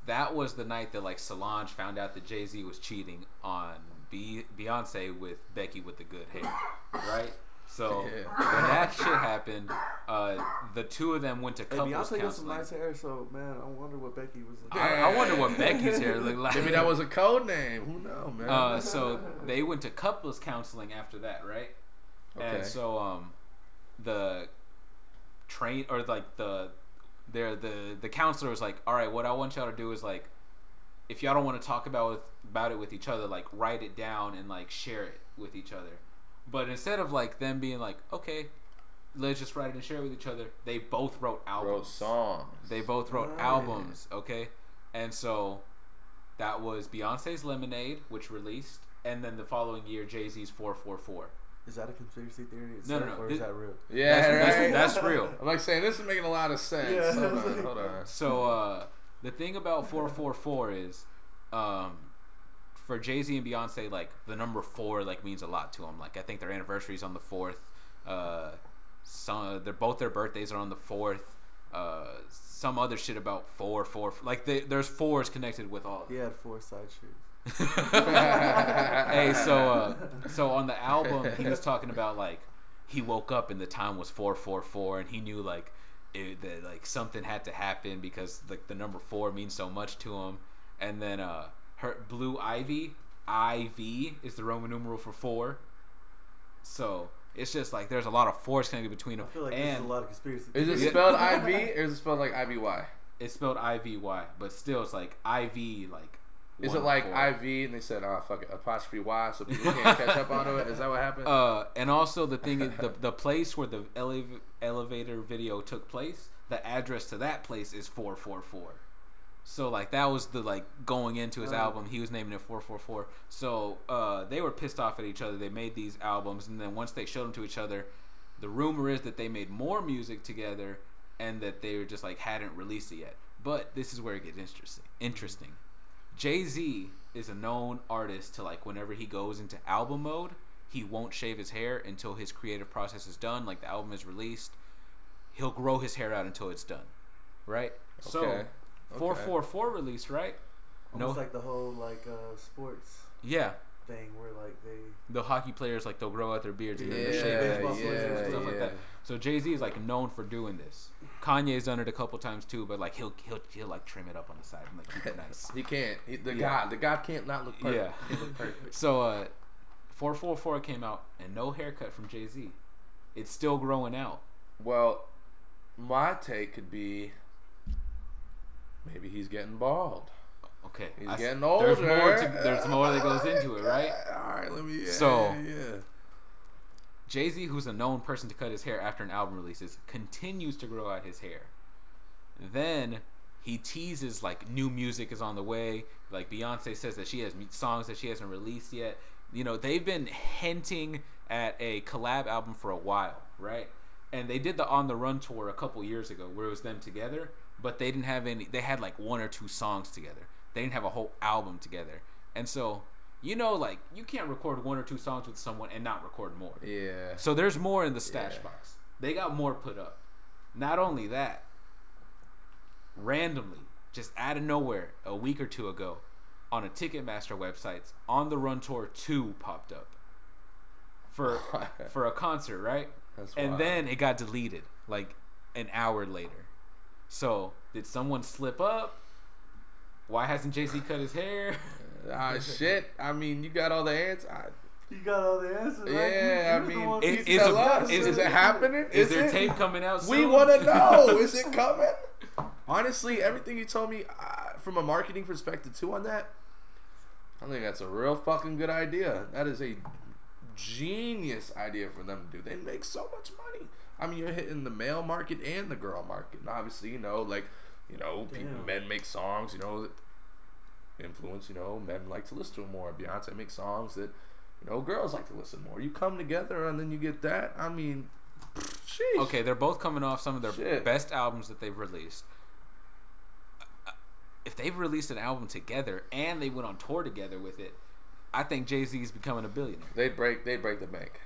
That was the night that like Solange found out that Jay Z was cheating on Be- Beyonce with Becky with the good hair, right? So Yeah. when that shit happened, uh, the two of them went to couples hey, couples Beyonce got some nice hair, so man, I wonder what Becky was like. I, I wonder what Becky's hair looked like. Maybe that was a code name. Who knows, man? Uh, so they went to couples counseling after that, right? Okay. And so um, the train or like the there the the counselor was like, all right, what I want y'all to do is like, if y'all don't want to talk about with, about it with each other, like write it down and like share it with each other. But instead of like them being like, okay, let's just write it and share it with each other, they both wrote albums. Wrote songs. They both wrote Right. albums, okay? And so that was Beyonce's Lemonade, which released, and then the following year Jay Z's 444. Is that a conspiracy theory No, itself, no, no. or This- is that real? Yeah, that's, right. that's, that's real. I'm like saying this is making a lot of sense. Yeah. Hold on, hold on. So uh, the thing about 444 is, um, for Jay Z and Beyonce, like the number four like means a lot to them. Like I think their anniversary is on the fourth. Uh, some they're both their birthdays are on the fourth. Uh, some other shit about four, four. Like they, there's fours connected with all. of He had four side shoes. hey, so uh, so on the album, he was talking about like he woke up and the time was four four four, and he knew like it, that like something had to happen because like the number four means so much to him. And then uh, her Blue Ivy, IV is the Roman numeral for four. So it's just like there's a lot of fours connected between I them, feel like this is a lot of conspiracy. Is it spelled IV or is it spelled like IVY? it's spelled IVY, but still it's like IV like. Is it like four. IV and they said, oh, fuck it, apostrophe Y so people can't catch up on it? Is that what happened? Uh, and also the thing is the the place where the elev- elevator video took place, the address to that place is four four four. So like that was the like going into his Oh. album, he was naming it four four four. So uh, they were pissed off at each other. They made these albums, and then once they showed them to each other, the rumor is that they made more music together, and that they were just like hadn't released it yet. But this is where it gets interesting. Interesting. Jay Z is a known artist to like whenever he goes into album mode, he won't shave his hair until his creative process is done, like the album is released. He'll grow his hair out until it's done. Right? So Okay. Four Okay. four four released, right? Almost no like the whole like uh, sports Yeah. thing where like they The hockey players like they'll grow out their beards and then Yeah, they'll shave it. Baseball players and stuff stuff like that. So Jay Z is like known for doing this. Kanye's done it a couple times too, but like he'll he'll he'll like trim it up on the side and like keep it nice. He can't. He, the Yeah. God, the guy can't not look perfect. Yeah. He look perfect. So uh, four four four came out and no haircut from Jay Z. It's still growing out. Well, my take could be maybe he's getting bald. Okay, He's I getting There's older. more. To, there's more that goes into it, right? All right, let me. Yeah, So- yeah. Jay Z, who's a known person to cut his hair after an album releases, continues to grow out his hair. Then he teases like new music is on the way. Like Beyonce says that she has songs that she hasn't released yet. You know, they've been hinting at a collab album for a while, right? And they did the On the Run tour a couple years ago where it was them together, but they didn't have any they had like one or two songs together. They didn't have a whole album together. And so, you know like you can't record one or two songs with someone and not record more. Yeah. So there's more in the stash Yeah. box. They got more put up. Not only that, randomly, just out of nowhere, a week or two ago, on a Ticketmaster websites, On the Run Tour 2 popped up for for a concert, right? That's and wild. then it got deleted like an hour later. So, did someone slip up? Why hasn't Jay-Z cut his hair? Ah shit. I mean, you got all the answers. I, you got all the answers. right? yeah, I You- you're mean, one- is tell a- us. is Is, it- it happening? Is, there it? tape coming out soon? We want to know. Is it coming? Honestly, everything you told me uh, from a marketing perspective too on that, I think that's a real fucking good idea. That is a genius idea for them to do. They make so much money. I mean, you're hitting the male market and the girl market. And obviously, you know, like, you know, people, men make songs, you know, that influence, you know, men like to listen to them more. Beyonce makes songs that, you know, girls like to listen more. You come together and then you get that. I mean, sheesh. Okay, they're both coming off some of their Shit. best albums that they've released. Uh, If they've released an album together and they went on tour together with it, I think Jay Z is becoming a billionaire. They'd break. They'd break the bank.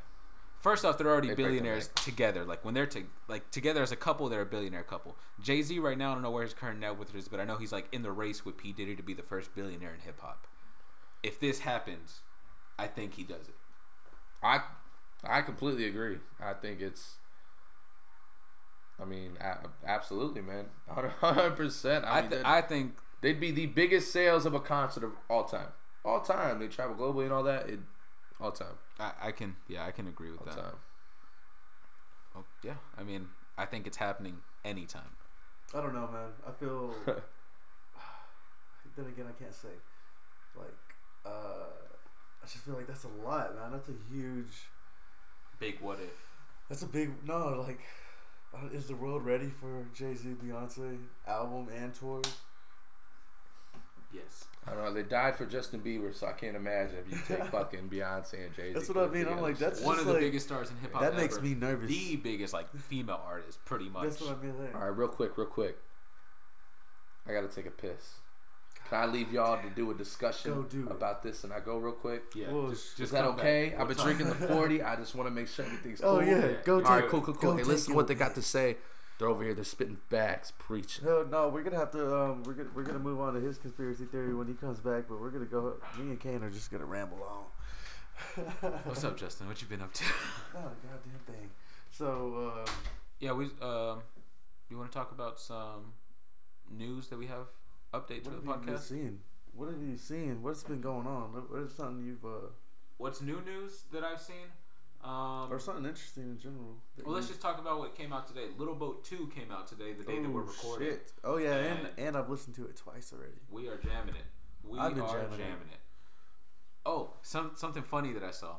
First off, they're already They billionaires together. Like when they're to, like together as a couple, they're a billionaire couple. Jay Z right now, I don't know where his current net worth is, but I know he's like in the race with P Diddy to be the first billionaire in hip hop. If this happens, I think he does it. I, I completely agree. I think it's. I mean, absolutely, man, hundred percent. I I th- I think they'd be the biggest sales of a concert of all time. All time. They travel globally and all that. It, all time. I, I can yeah I can agree with All that. time. Oh, yeah, I mean I think it's happening anytime. I don't know, man. I feel. then again, I can't say. Like, uh, I just feel like that's a lot, man. That's a huge. Big what if. That's a big no. Like, uh, is the world ready for Jay Z, Beyonce album and tour? Yes. I don't know. They died for Justin Bieber, so I can't imagine if you take fucking Beyonce and Jay Z. That's what I mean. I'm like, that's One just of the like, biggest stars in hip hop. That makes ever. me nervous. the biggest like female artist, pretty much. That's what I mean. There. All right, real quick, real quick. I gotta take a piss. Can I leave y'all to do a discussion do about this, and I go real quick? Yeah. Well, just, is just Is that come back. okay? I've been talk. drinking the forty. I just want to make sure everything's oh, cool. Oh yeah, Yeah. go All take All right, it. cool, cool, cool. Hey, listen to what they got to say. They're over here. They're spitting facts, preaching. No, no, we're gonna have to. Um, we're gonna we're gonna move on to his conspiracy theory when he comes back. But we're gonna go. Me and Kane are just gonna ramble on. What's up, Justin? What you been up to? Oh, goddamn thing. So, um, yeah, we um, you want to talk about some news that we have update to the podcast? what have you been podcast? seeing? What have you seen? What's been going on? What- What is something you've uh, What's new news that I've seen? Um, or something interesting in general? well, let's just talk about what came out today. Lil Boat Two came out today, the day that we're Oh, recording. Shit. Oh yeah, and And- and I've listened to it twice already. We are jamming it. We are jamming jamming, it. it. Oh, some something funny that I saw.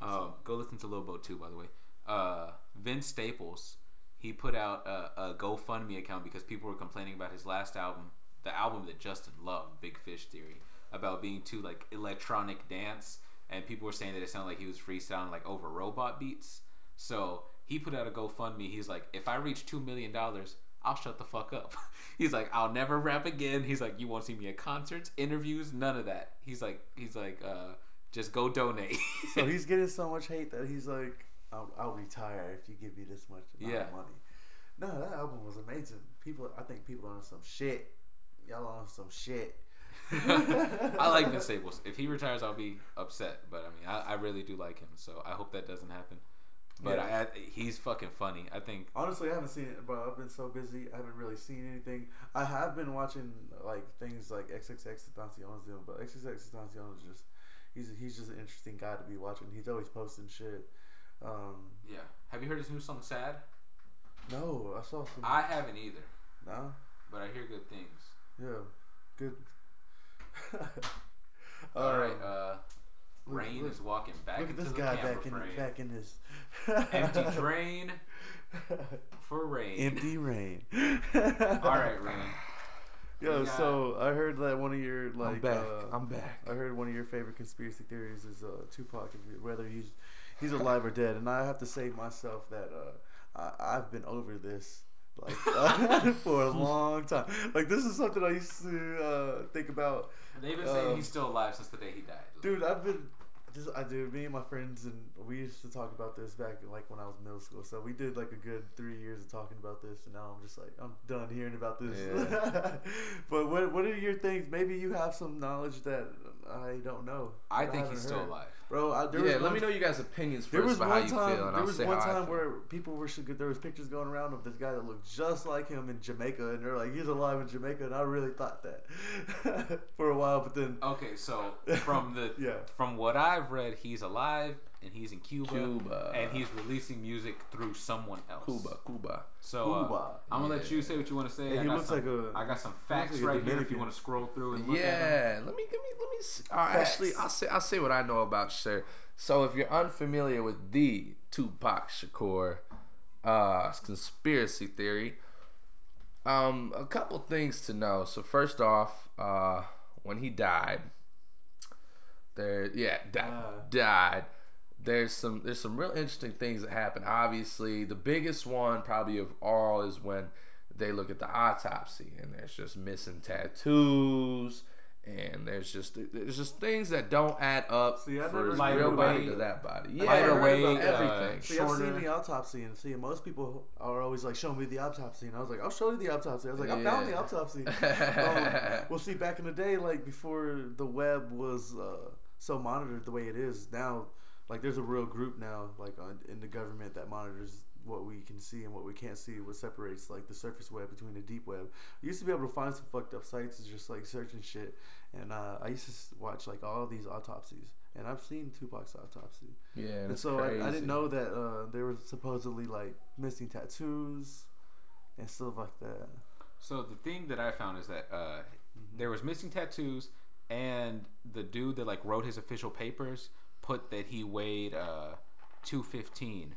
Um, go listen to Lil Boat Two, by the way. Uh, Vince Staples, he put out a, a GoFundMe account because people were complaining about his last album, the album that Justin loved, Big Fish Theory, about being too like electronic dance, and people were saying that it sounded like he was freestyling like over robot beats. So he put out a GoFundMe. He's like, if I reach two million dollars, I'll shut the fuck up. He's like, I'll never rap again. He's like, you won't see me at concerts, interviews, none of that. He's like, he's like, uh, just go donate. So he's getting so much hate that he's like, I'll, I'll retire if you give me this much amount Yeah. of money. No, that album was amazing. People, I think people are on some shit. Y'all on some shit. I like Vince Staples. If he retires, I'll be upset. But I mean, I, I really do like him, so I hope that doesn't happen. But Yeah. I, I, he's fucking funny. I think. Honestly, I haven't seen it, bro. I've been so busy. I haven't really seen anything. I have been watching like things like XXX Tentacion's doing, but XXXTentacion is just he's he's just an interesting guy to be watching. He's always posting shit. Um, Yeah. Have you heard his new song "Sad"? no, I saw some. I haven't either, no, but I hear good things. yeah, good. All right. Um, Uh, Rain look- is walking back Look at into this the guy camera back in frame. back in his Empty drain for rain. Empty rain. All right, Rain. Yo, We got- so I heard that one of your like I'm back. uh, I'm back. I heard one of your favorite conspiracy theories is uh, Tupac, whether he's he's alive or dead. And I have to say myself that uh, I, I've been over this like uh, for a long time. Like this is something I used to uh, think about. They've been saying Um, he's still alive since the day he died. Dude, I've been. Just, I do. Me and my friends and we used to talk about this back in, like when I was middle school. So we did like a good three years of talking about this, and now I'm just like I'm done hearing about this. Yeah. but what what are your things? Maybe you have some knowledge that I don't know. I that think he's still heard. alive. bro. I, there yeah, let me know you guys' opinions first There was about one how you time. feel, and there I'll was say one time where people were. There was pictures going around of this guy that looked just like him in Jamaica, and they're like, he's alive in Jamaica, and I really thought that for a while. But then, Okay, so from the yeah, from what I've read, he's alive and he's in Cuba, Cuba. and he's releasing music through someone else. Cuba, Cuba. So uh, Cuba. I'm gonna let you say what you want to say. Yeah, I he got looks some, like a- I got some facts like right here if you want to scroll through and look at them. Yeah, let me give me let me. s- Uh, actually, I'll say I'll say what I know about sir. So if you're unfamiliar with the Tupac Shakur uh, conspiracy theory, um, a couple things to know. So first off, uh, when he died, there yeah di- Ah. died. There's some there's some real interesting things that happen. Obviously, the biggest one probably of all is when they look at the autopsy and there's just missing tattoos and there's just there's just things that don't add up See, I for never- his Lighter real body weight- to that body. Yeah, lighter I heard weight, about uh, everything. See, I've seen the autopsy, and see, most people are always like, "Show me the autopsy," and I was like, "I'll show you the autopsy." I was like, "I found the autopsy." um, well, see, back in the day, like before the web was uh, so monitored the way it is now, like there's a real group now, like on, in the government that monitors what we can see and what we can't see, what separates like the surface web between the deep web. You used to be able to find some fucked up sites, just like searching shit, and uh, I used to watch like all these autopsies, and I've seen Tupac's autopsy. yeah, And it's so I, I didn't know that uh, there was supposedly like missing tattoos and stuff like that. So the thing that I found is that uh, there was missing tattoos, and the dude that like wrote his official papers put that he weighed uh, two fifteen,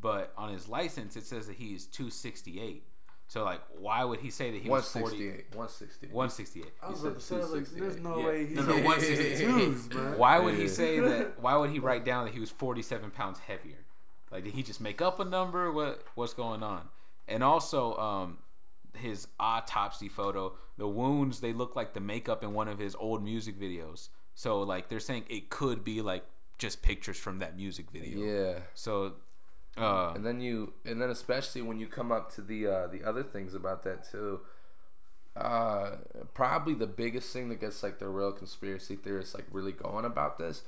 but on his license it says that he's two sixty eight. So like, why would he say that he was forty? 168. 168. One sixty eight. I was about to say, like, there's no Yeah. way he's No, no, no, 162s, man. Why would he say that? Why would he write down that he was 47 pounds heavier? Like, did he just make up a number? What What's going on? And also, um, his autopsy photo, the wounds they look like the makeup in one of his old music videos. So, like, they're saying it could be like just pictures from that music video. Yeah. So, uh, and then you and then especially when you come up to the uh the other things about that too uh probably the biggest thing that gets like the real conspiracy theorists like really going about this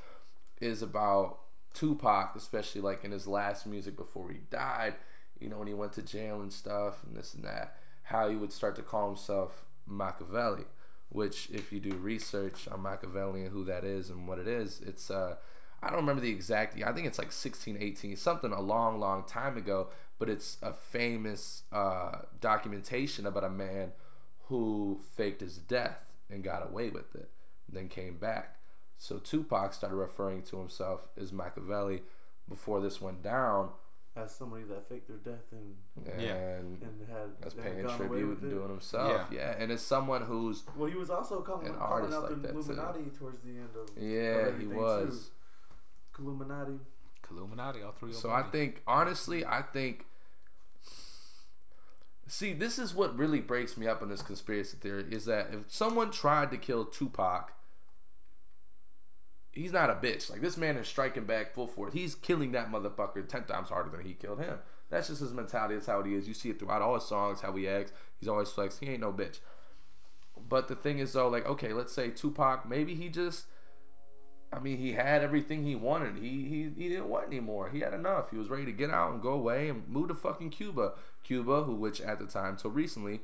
is about Tupac especially like in his last music before he died you know when he went to jail and stuff and this and that how he would start to call himself Machiavelli which if you do research on Machiavelli and who that is and what it is it's uh I don't remember the exact. I think it's like 16, 18, something a long, long time ago. But it's a famous uh, documentation about a man who faked his death and got away with it, then came back. So Tupac started referring to himself as Machiavelli before this went down, As somebody that faked their death and and Yeah. and had that's had paying gone away tribute with and it. doing himself. Yeah. and it's someone who's Well, he was also calling, An calling artist out like the that, too. Towards the end of yeah, he was. too. Illuminati. Illuminati, all three. So I think honestly, I think See, this is what really breaks me up in this conspiracy theory is that if someone tried to kill Tupac, he's not a bitch. Like this man is striking back full force. He's killing that motherfucker ten times harder than he killed him. That's just his mentality. That's how he is. You see it throughout all his songs, how he acts. He's always flex. He ain't no bitch. But the thing is though, like, okay, let's say Tupac, maybe he just I mean, he had everything he wanted. He, he he didn't want anymore. He had enough. He was ready to get out and go away and move to fucking Cuba. Cuba, who which at the time till recently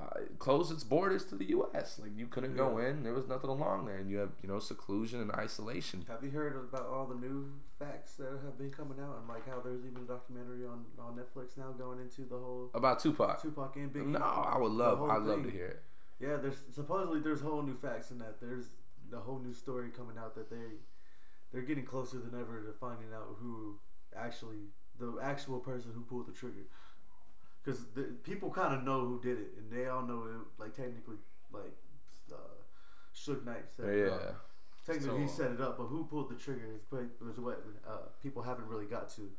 uh, closed its borders to the U.S. Like you couldn't go in. There was nothing along there, and you have you know seclusion and isolation. Have you heard about all the new facts that have been coming out and like how there's even a documentary on, on Netflix now going into the whole About Tupac. Tupac and Biggie? No, I would love. I'd love to hear it. Yeah, there's supposedly there's whole new facts in that. There's the whole new story coming out that they they're getting closer than ever to finding out who actually the actual person who pulled the trigger. Because people kind of know who did it, and they all know it. Like technically, like uh, Suge Knight set it Yeah. up. Technically, he set it up, but who pulled the trigger is quite- what uh, people haven't really got to.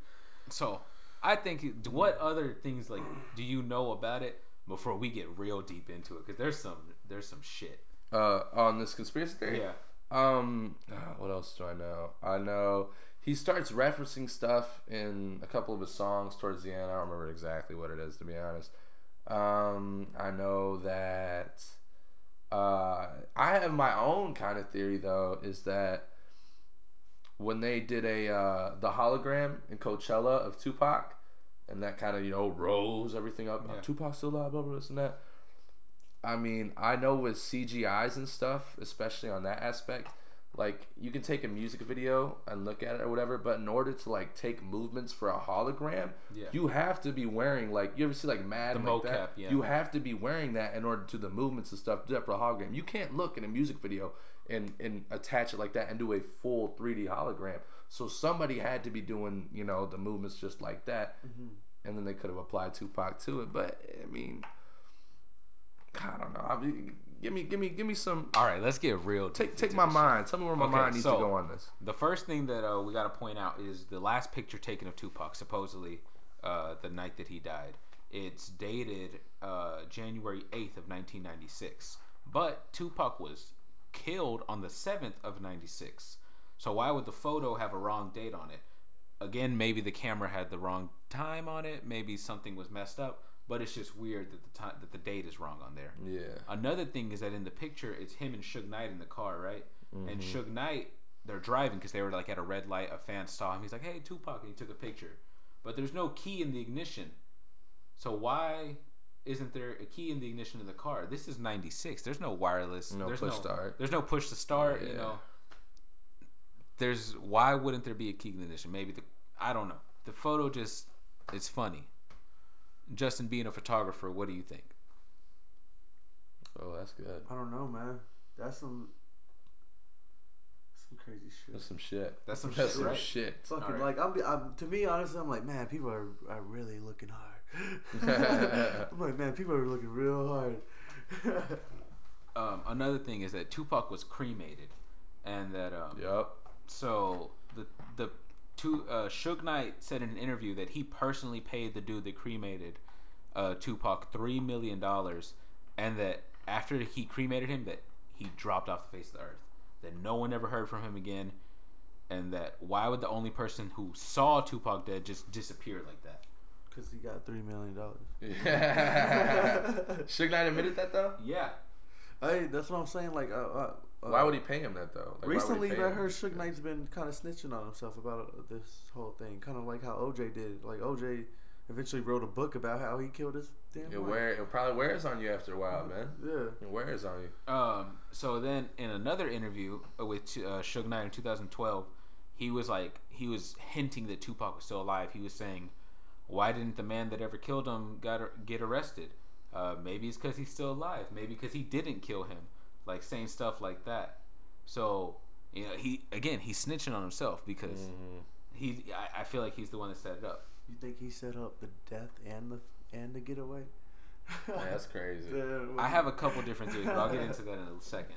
So, I think what other things like do you know about it before we get real deep into it? Because there's some there's some shit. Uh, on this conspiracy theory. Yeah. Um, ah, what else do I know? I know he starts referencing stuff in a couple of his songs towards the end. I don't remember exactly what it is to be honest. Um, I know that uh, I have my own kind of theory though, is that when they did a uh, the hologram in Coachella of Tupac, and that kind of you know rose everything up. Yeah. Tupac's still alive, blah, blah blah this and that. I mean, I know with CGIs and stuff, especially on that aspect, like you can take a music video and look at it or whatever, but in order to like take movements for a hologram, Yeah. you have to be wearing like you ever see like Mad The like that? mocap, yeah. You have to be wearing that in order to the movements and stuff do that for a hologram. You can't look in a music video and and attach it like that and do a full 3D hologram. So somebody had to be doing you know the movements just like that, mm-hmm. and then they could have applied Tupac to it. But I mean, I don't know. I mean, give me give me give me some. All right, let's get real. Take take my mind. Tell me where my Okay, mind needs so- to go on this. The first thing that uh, we got to point out is the last picture taken of Tupac, supposedly uh, the night that he died. It's dated uh, January 8th of 1996. But Tupac was killed on the 7th of 96. So why would the photo have a wrong date on it? Again, maybe the camera had the wrong time on it. Maybe something was messed up. But it's just weird that the time that the date is wrong on there. Yeah. Another thing is that in the picture, it's him and Suge Knight in the car, right? And mm-hmm. Suge Knight, they're driving because they were like at a red light. A fan saw him. He's like, "Hey, Tupac," and he took a picture. But there's no key in the ignition. So why isn't there a key in the ignition of the car? This is '96. There's no wireless. No there's push no, start. There's no push to start. You know. There's why wouldn't there be a key in the ignition? Maybe the I don't know. The photo just it's funny. Justin being a photographer, what do you think? Oh, that's good. I don't know, man. That's some some crazy shit. That's some shit. That's some That's shit, some right? shit. Fucking Alright. like I'm, I'm. To me, honestly, I'm like, man, people are are really looking hard. I'm like, man, people are looking real hard. Um, another thing is that Tupac was cremated, and that um, Yup. so the the two uh, Suge Knight said in an interview that he personally paid the dude that cremated uh, Tupac three million dollars, and that after he cremated him, that he dropped off the face of the earth. That no one ever heard from him again, and that why would the only person who saw Tupac dead just disappear like that? Cause he got three million dollars. Yeah. Suge Knight admitted that though. Yeah, Hey, that's what I'm saying. Like, uh, uh, Why would he pay him that though? Like, why would he recently, pay I him? heard Suge Knight's been kind of snitching on himself about uh, this whole thing, kind of like how OJ did. Like OJ eventually wrote a book about how he killed his damn It wife. wear it probably wears on you after a while, man. Yeah. It wears on you. Um, so then in another interview with uh, Suge Knight in 2012, he was like he was hinting that Tupac was still alive. He was saying, "Why didn't the man that ever killed him got get arrested? Uh, maybe it's because he's still alive. Maybe because he didn't kill him." Like saying stuff like that. So you know he again he's snitching on himself because Mhm. he I, I feel like he's the one that set it up. You think he set up the death and the and the getaway? Yeah, that's crazy. I have a couple different theories, but I'll get into that in a second.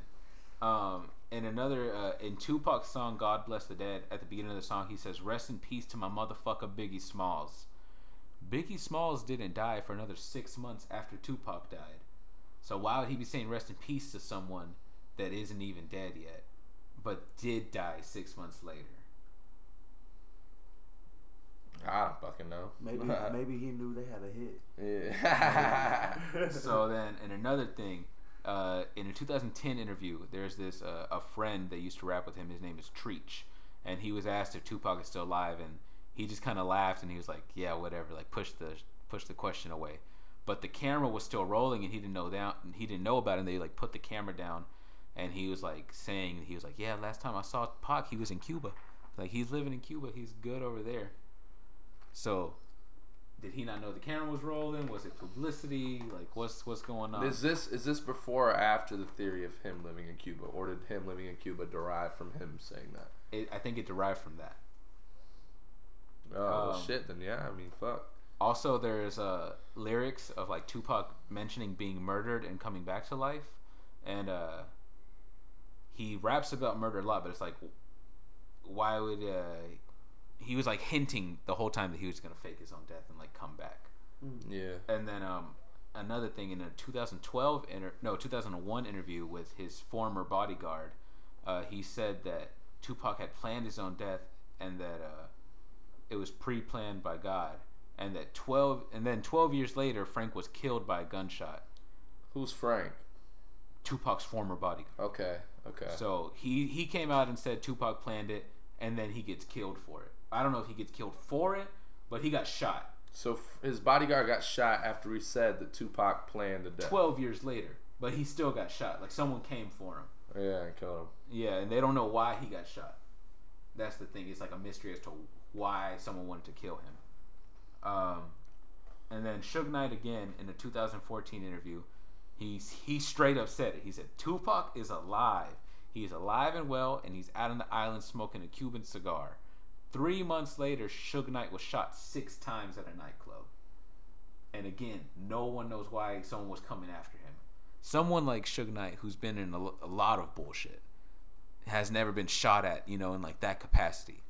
Um, in another, uh, in Tupac's song "God Bless the Dead," at the beginning of the song, he says, "Rest in peace to my motherfucker Biggie Smalls." Biggie Smalls didn't die for another six months after Tupac died, so why would he be saying "Rest in peace" to someone that isn't even dead yet, but did die six months later? I don't fucking know. Maybe maybe he knew they had a hit. Yeah. so then, and another thing, uh, in a 2010 interview, there's this uh, a friend that used to rap with him. His name is Treach, and he was asked if Tupac is still alive, and he just kind of laughed and he was like, "Yeah, whatever." Like push the push the question away. But the camera was still rolling, and he didn't know down. He didn't know about it. And they like put the camera down, and he was like saying, he was like, "Yeah, last time I saw Pac, he was in Cuba. Like he's living in Cuba. He's good over there." So did he not know the camera was rolling? Was it publicity? Like, what's what's going on? Is this is this before or after the theory of him living in Cuba, or did him living in Cuba derive from him saying that? It, I think it derived from that. Oh Um, shit. Then yeah, I mean, fuck. Also, there's uh, lyrics of like Tupac mentioning being murdered and coming back to life, and uh, he raps about murder a lot. But it's like, why would uh, he was like hinting the whole time that he was gonna fake his own death and like come back. Yeah. And then um, another thing in a 2012 inter- no 2001 interview with his former bodyguard, uh, he said that Tupac had planned his own death and that uh, it was pre-planned by God, and that 12 and then 12 years later Frank was killed by a gunshot. Who's Frank? Tupac's former bodyguard. Okay. Okay. So he he came out and said Tupac planned it, and then he gets killed for it. I don't know if he gets killed for it, but he got shot So f- his bodyguard got shot after he said that Tupac planned the death. 12 years later, but he still got shot. Like someone came for him. Yeah, and killed him. Yeah, and they don't know why he got shot. That's the thing. It's like a mystery as to why someone wanted to kill him. Um, and then Suge Knight again in a 2014 interview, he's he straight up said it. He said Tupac is alive. He is alive and well, and he's out on the island smoking a Cuban cigar. Three months later, Suge Knight was shot six times at a nightclub. And again, no one knows why someone was coming after him. Someone like Suge Knight, who's been in a, a lot of bullshit, has never been shot at, you know, in like that capacity.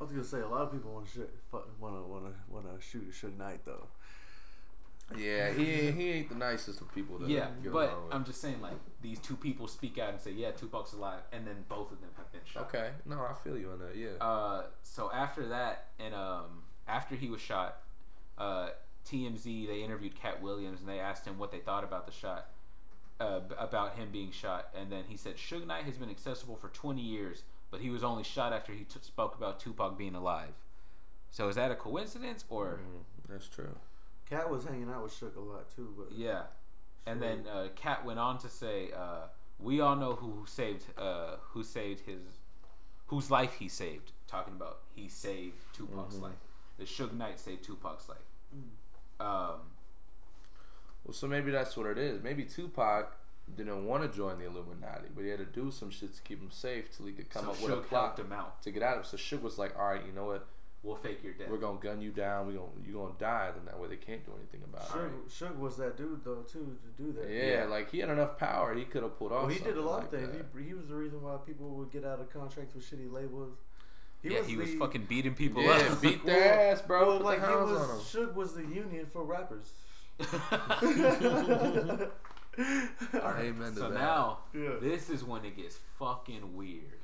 I was gonna say a lot of people want to shoot, want to want to want to shoot Suge Knight though. Yeah, he he ain't the nicest of people to Yeah, but with. I'm just saying, like these two people speak out and say, "Yeah, Tupac's alive," and then both of them have been shot. okay. No, I feel you on that. Yeah. Uh, so after that, and um, after he was shot, uh, TMZ they interviewed Katt Williams and they asked him what they thought about the shot, uh, about him being shot, and then he said Suge Knight has been accessible for 20 years, but he was only shot after he t- spoke about Tupac being alive. So is that a coincidence or? Mhm, that's true. Katt was hanging out with Suge a lot too, but Yeah. And then uh, Katt went on to say, uh, "We all know who saved, uh, who saved his, whose life he saved. Talking about he saved Tupac's Mhm. life. The Suge Knight saved Tupac's life. Um, Well, so maybe that's what it is. Maybe Tupac didn't want to join the Illuminati, but he had to do some shit to keep him safe till he could come so up with a Suge plot helped him out. to get out of. it. So Suge was like, "All right, you know what? We'll fake your death. We're gonna gun you down. We gonna you gonna die. Then that way they can't do anything about it." Suge, Suge was that dude though too to do that. Yeah, like he had enough power. He could have pulled off. Well, he did a lot like of things. He, he was the reason why people would get out of contracts with shitty labels. yeah, he was fucking beating people Yeah, up. beat their ass, bro. Well, like the he was, on him. Suge was the union for rappers. Amen to so that. now Yeah. this is when it gets fucking weird.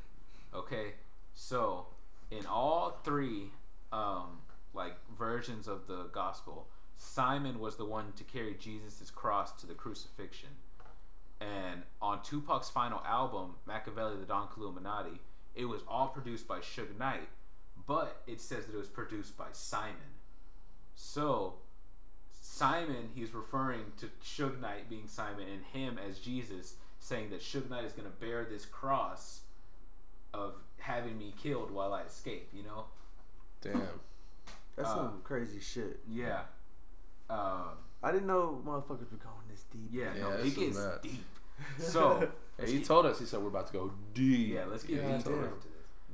Okay, so in all three um, like versions of the gospel, Simon was the one to carry Jesus' cross to the crucifixion. And on Tupac's final album, Makaveli, the Don Killuminati, it was all produced by Suge Knight, but it says that it was produced by Simon. So Simon, he's referring to Suge Knight being Simon and him as Jesus, saying that Suge Knight is going to bear this cross of having me killed while I escape, you know? Damn. That's Uh, some crazy shit. Yeah. Um, I didn't know motherfuckers were going this deep. yeah, Yeah, no, this it is gets nuts. deep. So, Hey, he told us. He said we're about to go deep. yeah, let's get Yeah, deep into this.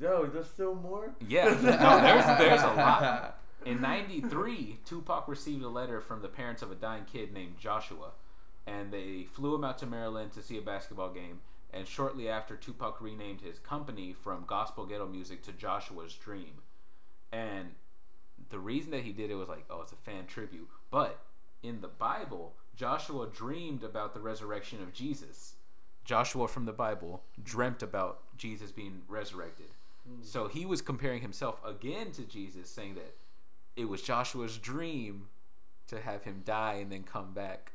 Yo, there's still more. Yeah, no, there's, there's a lot. In 93, Tupac received a letter from the parents of a dying kid named Joshua, and they flew him out to Maryland to see a basketball game. And shortly after, Tupac renamed his company from Gospel Ghetto Music to Joshua's Dream. And the reason that he did it was like, oh, it's a fan tribute. But in the Bible, Joshua dreamed about the resurrection of Jesus. Joshua from the Bible dreamt about Jesus being resurrected. Hmm. So he was comparing himself again to Jesus, saying that it was Joshua's dream to have him die and then come back.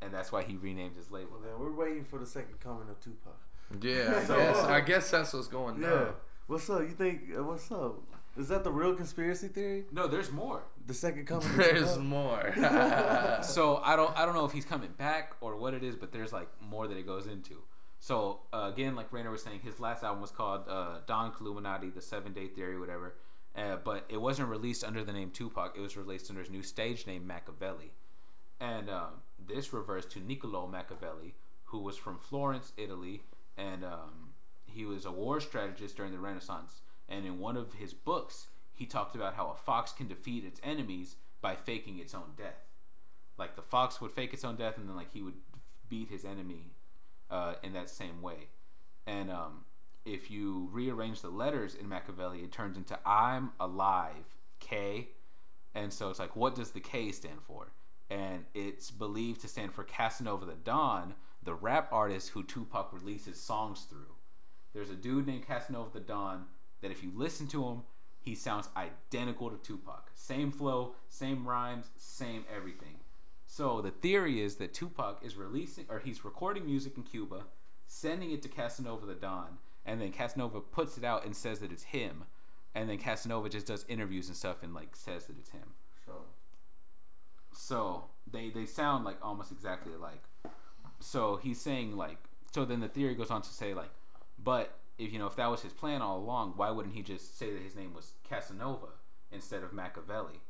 And that's why he renamed his label. Well, then we're waiting for the second coming of Tupac. Yeah, I So- guess. I guess that's what's going Yeah. down. What's up? You think? Uh, what's up? Is that the real conspiracy theory? No, there's more. The second coming. There's more. So I don't I don't know if he's coming back or what it is, but there's like more that it goes into. So uh, again, like Rainer was saying, his last album was called uh, Don Killuminati, the Seven Day Theory, whatever. Uh, but it wasn't released under the name Tupac. It was released under his new stage name Makaveli. And um, this refers to Niccolo Machiavelli, who was from Florence, Italy, and um, he was a war strategist during the Renaissance. And in one of his books, he talked about how a fox can defeat its enemies by faking its own death. Like the fox would fake its own death, and then like he would beat his enemy uh, in that same way. And um, if you rearrange the letters in Makaveli, it turns into "I'm alive," K. And so it's like, what does the K stand for? And it's believed to stand for Casanova the Don, the rap artist who Tupac releases songs through. There's a dude named Casanova the Don that if you listen to him, he sounds identical to Tupac. Same flow, same rhymes, same everything. So the theory is that Tupac is releasing or he's recording music in Cuba, sending it to Casanova the Don, and then Casanova puts it out and says that it's him. And then Casanova just does interviews and stuff and like says that it's him. So, So they they sound like almost exactly alike. So he's saying like so then the theory goes on to say like but if you know if that was his plan all along, why wouldn't he just say that his name was Casanova instead of Makaveli?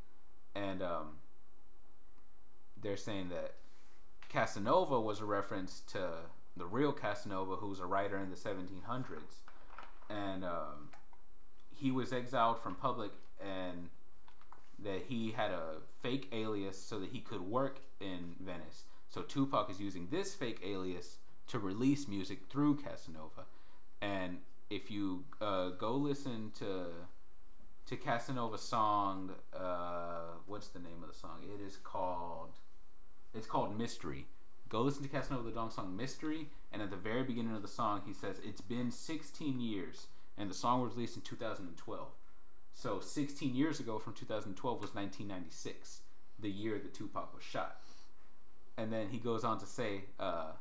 And um they're saying that Casanova was a reference to the real Casanova who was a writer in the 1700s and um he was exiled from public and that he had a fake alias so that he could work in Venice. So Tupac is using this fake alias to release music through Casanova. And if you uh, go listen to to Casanova's song, uh, what's the name of the song? It is called it's called Mystery. Go listen to Casanova the Don song Mystery, and at the very beginning of the song, he says it's been 16 years, and the song was released in 2012. So 16 years ago from 2012 was 1996, the year that Tupac was shot. And then he goes on to say, uh,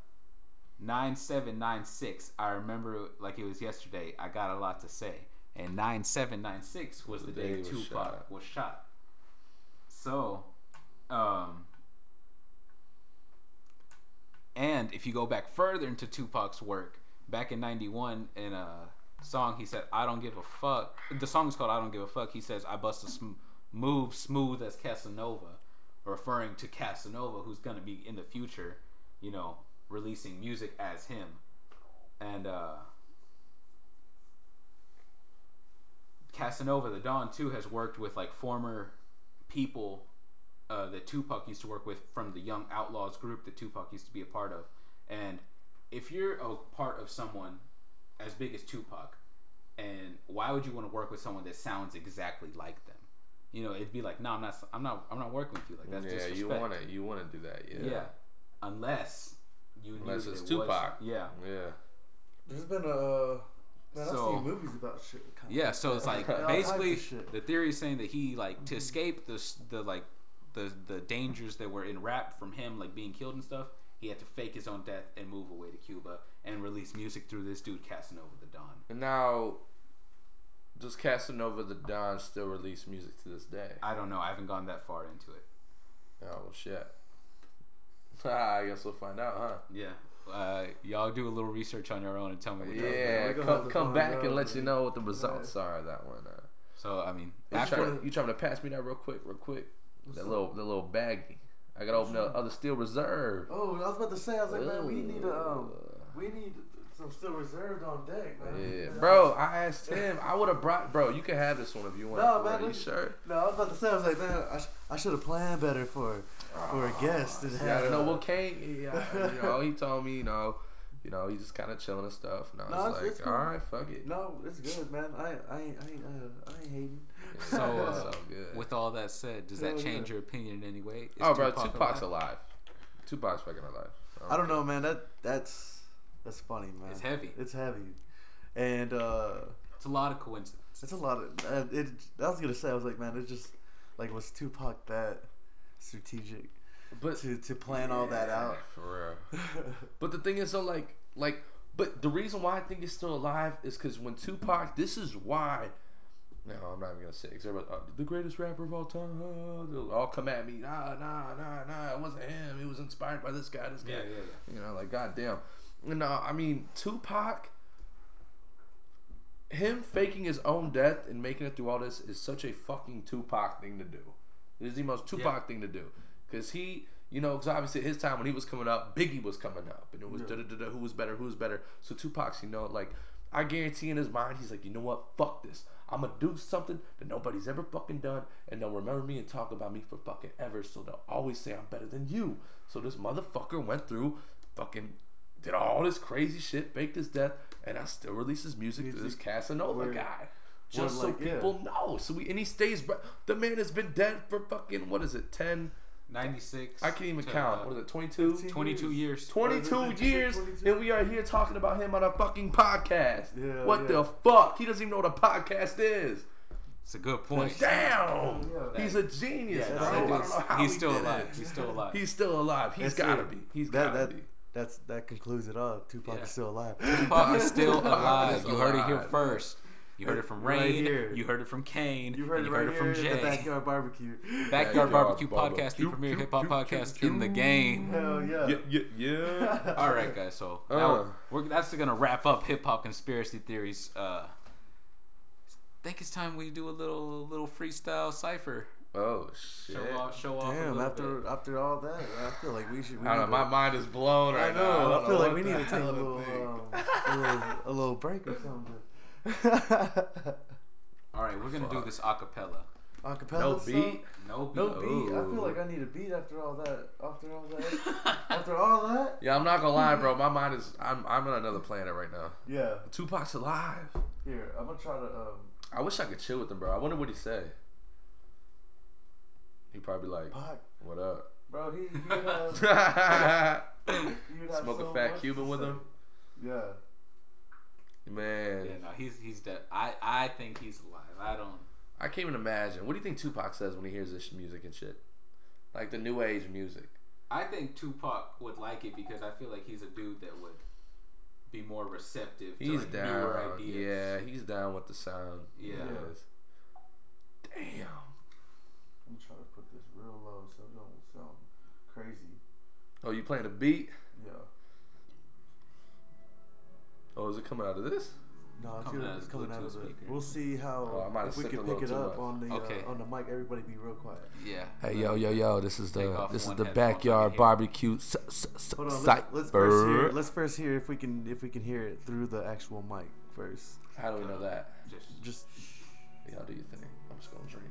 9796, I remember it like it was yesterday. I got a lot to say. And 9796 was the, The day, day was Tupac shot. was shot. So, um, and if you go back further into Tupac's work, back in 91, in a song, he said, I don't give a fuck. The song is called I Don't Give a Fuck. He says, I bust a sm- move smooth as Casanova. referring to Casanova, who's gonna be in the future, you know, releasing music as him, and uh, Casanova, the Don too, has worked with like former people uh, that Tupac used to work with from the Young Outlaws group that Tupac used to be a part of. And if you're a part of someone as big as Tupac, and why would you want to work with someone that sounds exactly like them? You know, it'd be like, no, I'm not, I'm not, I'm not working with you. Like that's yeah, disrespect. you want to you want to do that. Yeah. Yeah. unless you knew Unless that it's it was- Tupac. yeah, Yeah. There's been a uh, man. So- I've seen movies about shit. kinda yeah. So it's like All types of basically the theory is saying that he like to escape the the like the the dangers that were in rap from him like being killed and stuff. He had to fake his own death and move away to Cuba and release music through this dude Casanova the Don. And now, does Casanova the Don still release music to this day? I don't know. I haven't gone that far into it. Oh well, shit. I guess we'll find out, huh? Yeah. Uh, y'all do a little research on your own and tell me what y'all think. Yeah, we're gonna come, come back out, and let you know what the results are of that one. Uh, So I mean, you, after trying to, you trying to pass me that real quick, real quick? That little, the little baggie. I gotta open the other steel reserve. Oh, I was about to say. I was like, man, we need a um, we need some still reserved on deck, man. Yeah, bro. I asked him. I would have brought, bro. You can have this one if you want. No, man. You sure? No, I was about to say. I was like, man, I, sh- I should have planned better for for a guest. And Yeah, I know uh, what came. Yeah, you know, he told me, you know, you know, he just kind of chilling and stuff. And I No, was it's- like, it's cool. all right, fuck it. No, it's good, man. I I I ain't, uh, I ain't hating. So, uh, It's all good. with all that said, does that change your opinion in any way? Is oh, bro, Tupac Tupac's alive? alive. Tupac's fucking alive. I don't know, man. That that's that's funny, man. It's heavy. It's heavy, and uh, It's a lot of coincidence. it's a lot of. Uh, it. I was gonna say, I was like, man, it's just like was Tupac that strategic But to to plan all that out? for real. But the thing is, though, like, like, but the reason why I think he's still alive is because when Tupac, this is why. No, I'm not even gonna say it. 'cause everybody, uh, the greatest rapper of all time. uh, they'll all come at me. Nah, nah, nah, nah. It wasn't him. He was inspired by this guy. This guy. Yeah, yeah, yeah. You know, like goddamn. No, I mean Tupac. Him faking his own death and making it through all this is such a fucking Tupac thing to do. It is the most Tupac Yeah. thing to do because he, you know, because obviously at his time when he was coming up, Biggie was coming up, and it was da da da da who was better, who was better. So Tupac's, you know, like I guarantee in his mind he's like, you know what, fuck this. I'm gonna do something that nobody's ever fucking done, and they'll remember me and talk about me for fucking ever. So they'll always say I'm better than you. So this motherfucker went through, fucking, did all this crazy shit, faked his death, and I still release his music to this Casanova Word. guy. Just so like, yeah. people know. So we and he stays. The man has been dead for fucking what is it? Ten? 96. I can't even to, count. uh, What is it? Twenty-two. 22 years. 22 Oh, is it years, 22? and we are here talking about him on a fucking podcast. Yeah, what yeah. the fuck? He doesn't even know what a podcast is. It's a good point. Damn, Yeah. he's a genius. Yeah, bro. I don't know how he's he still did alive. it. He's still alive. He's still alive. He's That's gotta it. be. He's that gotta that be. that's that concludes it all. Tupac Yeah. is still alive. Tupac is still alive. You heard it here first. You heard it from Right Rain. here. You heard it from Kane. You heard it you right heard it from in the Jay. backyard barbecue. Backyard Backyard Barbecue Barbecue. Podcast, the premier hip hop Pew, pew, podcast pew, in the game. Hell yeah. Yeah, yeah, yeah. All right, guys. So Uh. now we're that's gonna wrap up hip hop conspiracy theories. Uh, I think it's time we do a little little freestyle cipher. Oh shit. Show off, show off. Damn, little after bit. after all that, I feel like we should. We I don't know. need My to- mind is blown I know. now. I, don't feel know like we need to take a little, um, a little, a little break or something. All right, we're gonna do this acapella. Acapella No song? beat. No beat. No beat. I feel like I need a beat after all that. After all that. after all that. Yeah, I'm not gonna lie, bro. My mind is. I'm. I'm on another planet right now. Yeah. Tupac's alive. Here, I'm gonna try to. Um, I wish I could chill with him, bro. I wonder what he say. He probably like, Pac, "What up?" bro. He, he would have. He would have Smoke a fat Cuban with say. him? Yeah. Yeah, no, he's he's dead. I I think he's alive. I don't. I can't even imagine. What do you think Tupac says when he hears this music and shit? Like the new age music. I think Tupac would like it because I feel like he's a dude that would be more receptive to like down. newer ideas. Yeah, he's down with the sound. He Yeah. is. Damn. I'm trying to put this real low so it don't sound crazy. Oh, you playing a beat? Oh, is it coming out of this? No, it's Coming gonna- out it's coming out of the. We'll see how Oh, I might if we can pick it up much. on the Okay. uh, on the mic. Everybody be real quiet. Yeah. Hey yo yo yo! This is the this is the headphone so I can backyard barbecue s- s- s- Hold on, site. let's, let's first hear. Let's first hear if we can if we can hear it through the actual mic first. How do we know that? Just, Just Y'all do you think? I'm just gonna drink.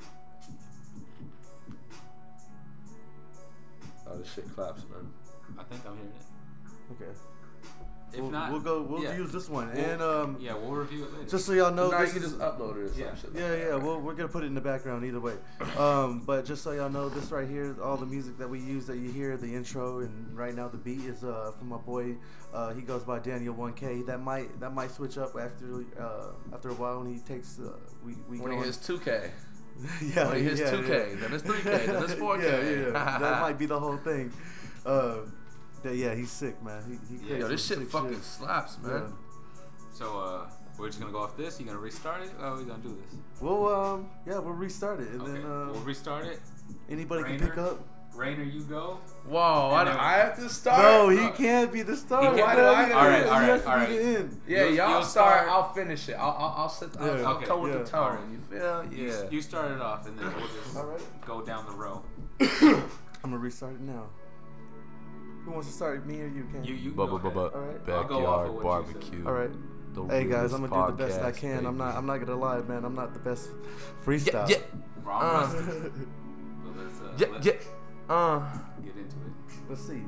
Oh, this shit claps, man. I think I'm hearing it. okay. If we'll, not, we'll go. We'll yeah. use this one, We'll- and um, yeah, we'll review it later. just so y'all know, no, you this can is just upload it or some Yeah. like Yeah, that, yeah. right? Well, we're gonna put it in the background either way. Um, but just so y'all know, this right here, all the music that we use that you hear, the intro, and right now the beat is uh, from my boy. Uh, he goes by Daniel 1K. That might that might switch up after uh, after a while when he takes uh, we we when he hits 2K. yeah, when he hits yeah, 2K, yeah. then it's 3K, then it's 4K. yeah, yeah. that might be the whole thing. That, yeah, he's sick, man. He, he Yeah. Yo, this shit sick fucking slaps, man. Yeah. So uh, we're just gonna go off this. You gonna restart it? How are we gonna do this? Well, um, yeah, we'll restart it, and okay, then uh, we'll restart it. anybody can pick up. Rainer, you go. Whoa, I, I have to start. No, he Uh, can't be the starter. can't- Why do I He get has it? to- Alright, he has to alright, the end. Yeah, You'll- y'all you'll start. start- I'll finish it. I'll I'll, I'll sit. I'll, Yeah. I'll Okay, come with yeah. the tone. You feel? You, Yeah. you start it off, and then we'll just All right. go down the row. I'm gonna restart it now. Who wants to start? Me or you? Can You you Bubba go ahead. bubba. Alright. I'll go off of Backyard what you barbecue. All right. The Hey guys, I'm gonna do the best I podcast, can. I'm not. I'm not gonna lie, man. I'm not the best Yeah, freestyle. yeah, Wrong Uh. rusty. But let's, uh, yeah, let's yeah. Uh, get into it. Let's see.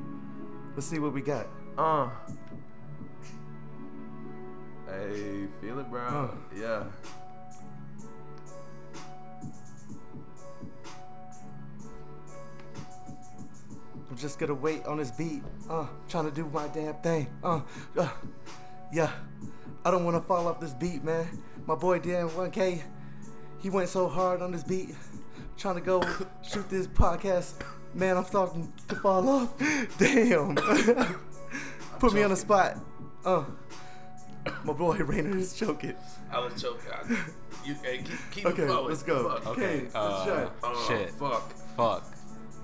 Let's see what we got. uh. Hey, feel it, bro? Uh. Yeah. I'm just gonna wait on this beat. Uh, trying to do my damn thing. Uh, uh yeah. I don't want to fall off this beat, man. My boy Dan 1K, he went so hard on this beat, trying to go shoot this podcast. Man, I'm starting to fall off. Damn. Put me on the spot. Uh, my boy Rainer is choking. I was choking. I, you, hey, keep, keep Okay, it flowing. let's go. Fuck. Okay. let's Uh, try. Oh, shit. Fuck. Fuck.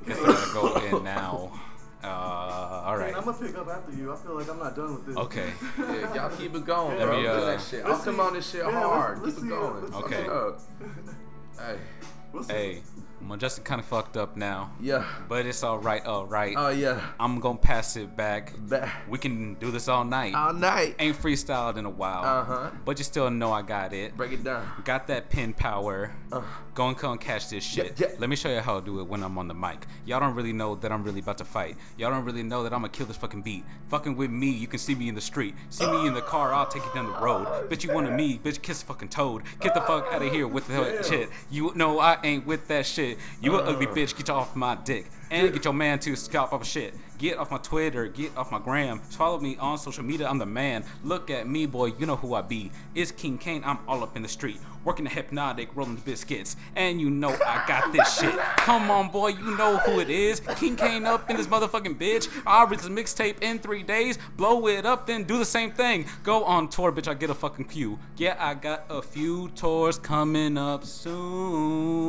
Guess I gotta go in now. Uh, all right. Man, I'm gonna pick up after you. I feel like I'm not done with this. Okay. Yeah, y'all keep it going, Let bro. me, do uh, that shit. I'll let's come see- on this shit yeah, let's- hard. let's keep see it it, going. let's Fuck it it. up. Hey. We'll. Hey, I'm just kind of fucked up now, Yeah. but it's all right. All right. Oh yeah. I'm gonna pass it back. Back. We can do this all night. All night. Ain't freestyled in a while, Uh-huh. but you still know I got it. Break it down. Got that pin power. Uh. Go and come catch this shit. yeah. Let me show you how I do it when I'm on the mic. Y'all don't really know that I'm really about to fight. Y'all don't really know that I'm gonna kill this fucking beat. Fucking with me, you can see me in the street. See me in the car, I'll take you down the road. Bitch, you wanted me, bitch, kiss a fucking toad. Get the fuck out of here with the Damn. shit. You know I ain't with that shit. You a ugly Uh. bitch, get off my dick. And get your man to scalp up a shit. Get off my Twitter, get off my gram. Follow me on social media, I'm the man. Look at me, boy, you know who I be. It's King Kane, I'm all up in the street. Working the hypnotic, rolling the biscuits. And you know I got this shit. Come on, boy, you know who it is. King Kane up in this motherfucking bitch. I'll release a mixtape in three days. Blow it up, then do the same thing. Go on tour, bitch, I get a fucking queue. Yeah, I got a few tours coming up soon.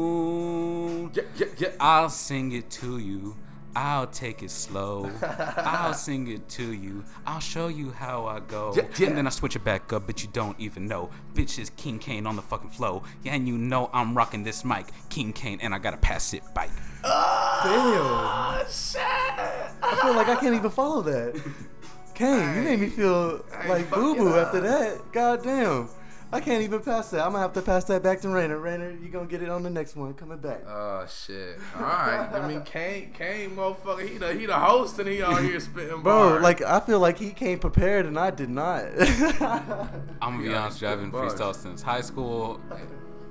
Yeah, yeah, yeah. I'll sing it to you. I'll take it slow. I'll sing it to you. I'll show you how I go. Yeah, yeah. And then I switch it back up, but you don't even know. Bitch is King Kane on the fucking flow. Yeah, and you know I'm rocking this mic. King Kane, and I gotta pass it bike. Damn. Oh, shit. I feel like I can't even follow that. Kane, you made me feel Hey, like boo boo after that. God damn. I can't even pass that. I'm gonna have to pass that back to Rainer. Rainer, you gonna get it on the next one. Coming back. Oh shit! All right. I mean, Kane, Kane, motherfucker, he the he the host and he out here spitting Bro, bars. like I feel like he came prepared and I did not. I'm gonna be Yeah, honest, with you, I've been bars. freestyle since high school.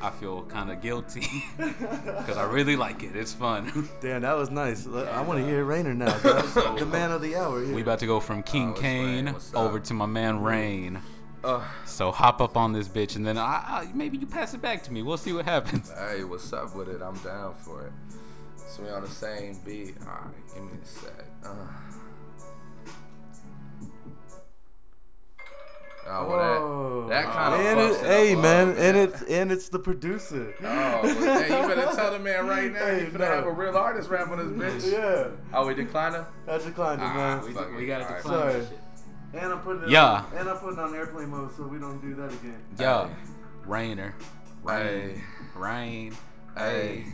I feel kind of guilty because I really like it. It's fun. Damn, that was nice. I want to hear Rainer now. bro. the man of the hour. Here. We about to go from King? Oh, Kane over to my man mm. Rain. Uh, So hop up on this bitch, and then I, I, maybe you pass it back to me. We'll see what happens. hey, what's up with it? I'm down for it. So we on the same beat. All right, give me a sec. Uh. Oh, well, that, that kind of and fucks it, it hey up, man, uh, and it's and it's the producer. Oh, well, hey, you better tell the man right now. Hey, you better no. have a real artist rap on this bitch. Yeah, Oh, we decline her? I declined it, Ah, man. we- We, we gotta Alright. decline Sorry. That shit. And I'm putting it Yeah. on, and I'm putting on airplane mode so we don't do that again. Yeah. Hey. Rainer, rain, Hey. rain. Hey.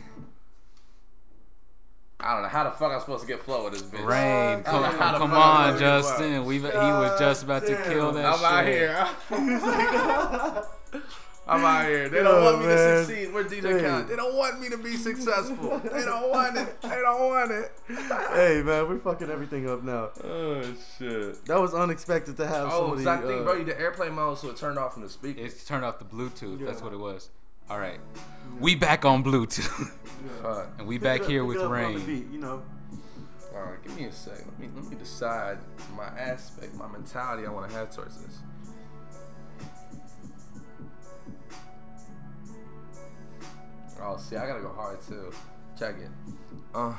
I don't know how the fuck I'm supposed to get flow with this bitch. Rain, Uh, come, I don't know how the come on, Justin. We he was just about to kill damn. that I'm shit. out here. I'm out here. They don't Yo, want me to man. succeed. Where's DJ Dude. Khaled? They don't want me to be successful. they don't want it. They don't want it. hey man, we're fucking everything up now. Oh shit. That was unexpected to have Oh, somebody. so I think, uh, bro, you did airplane mode, so it turned off from the speaker. It's turned off the Bluetooth. That's what it was. All right, we back on Bluetooth, yeah. Fuck. and we back here with it up on the rain. beat, you know. All right, give me a sec. Let me let me decide my aspect, my mentality I want to have towards this. Oh, see, I gotta go hard too. Check it. Uh,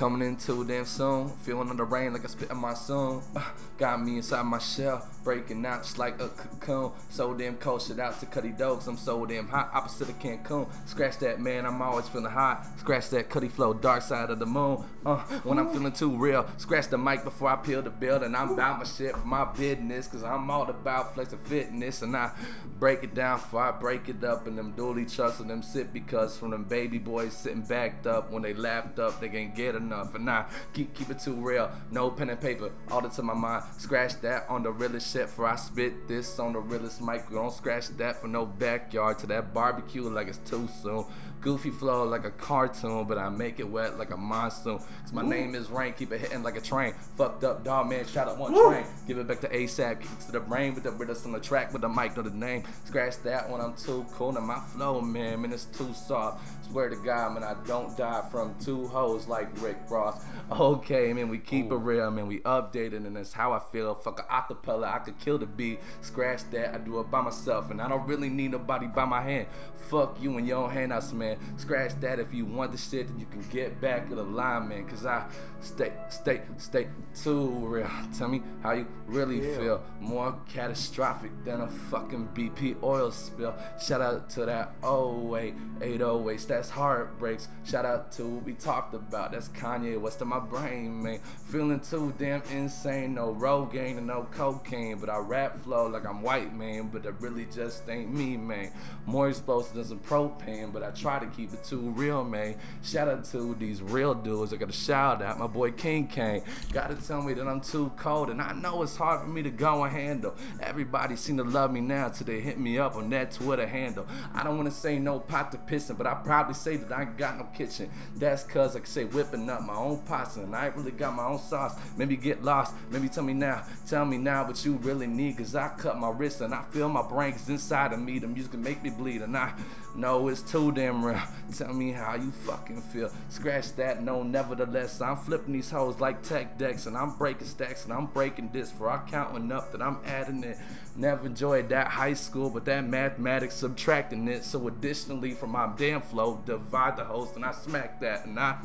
coming in too damn soon. Feeling under rain like I spit in my soon. Uh, got me inside my shell, breaking out just like a cocoon. So damn cold. Shit out to Cudi Dogs. I'm so damn hot, opposite of Cancun. Scratch that man, I'm always feeling hot. Scratch that Cudi flow, dark side of the moon. Uh, when I'm feeling too real, scratch the mic before I peel the building. I'm about my shit for my business, cause I'm all about flex and fitness. And I break it down before I break it up. And them dually and them sit because from them baby boys sitting backed up when they lapped up, they can't get enough. And I keep keep it too real, no pen and paper, all to my mind. Scratch that on the realest shit for I spit this on the realest mic. Don't scratch that for no backyard to that barbecue like it's too soon. Goofy flow like a cartoon, but I make it wet like a monsoon. Cause my name is Rain, keep it hitting like a train. Fucked up dog man, shout out one train. Give it back to ASAP, kick it to the brain with the rhythms on the track with the mic know the name. Scratch that when I'm too cool. Now my flow, man, man, it's too soft. Swear to God, man, I don't die from two hoes like Rick Ross. Okay, man, we keep it real, man, we updated, and that's how I feel. Fuck a acapella, I could kill the beat. Scratch that, I do it by myself, and I don't really need nobody by my hand. Fuck you and your handouts, man. Scratch that if you want the shit, then you can get back to the line, man. Cause I stay, stay, stay too real. Tell me how you really Yeah. feel. More catastrophic than a fucking BP oil spill. Shout out to that 08, 808. That's heartbreaks. Shout out to what we talked about. That's Kanye West in my brain, man. Feeling too damn insane. No Rogaine and no cocaine. But I rap flow like I'm white, man. But it really just ain't me, man. More explosive than some propane. But I try to keep it too real, man. Shout out to these real dudes. I got a shout out. My boy King Kane. Gotta tell me that I'm too cold. And I know it's hard for me to go and handle. Everybody seem to love me now till they hit me up on that Twitter handle. I don't wanna say no pot to pissing, but I probably say that I ain't got no kitchen. That's cause I can say whipping up my own pots and I ain't really got my own sauce. Maybe get lost, maybe tell me now, tell me now what you really need. Cause I cut my wrist and I feel my brains inside of me. The music can make me bleed and I know it's too damn real. Tell me how you fucking feel. Scratch that, no, nevertheless. I'm flipping these hoes like tech decks and I'm breaking stacks and I'm breaking this for I counting up that I'm adding it. Never enjoyed that high school, but that mathematics subtracting it. So additionally from my damn flow, divide the host and I smack that and I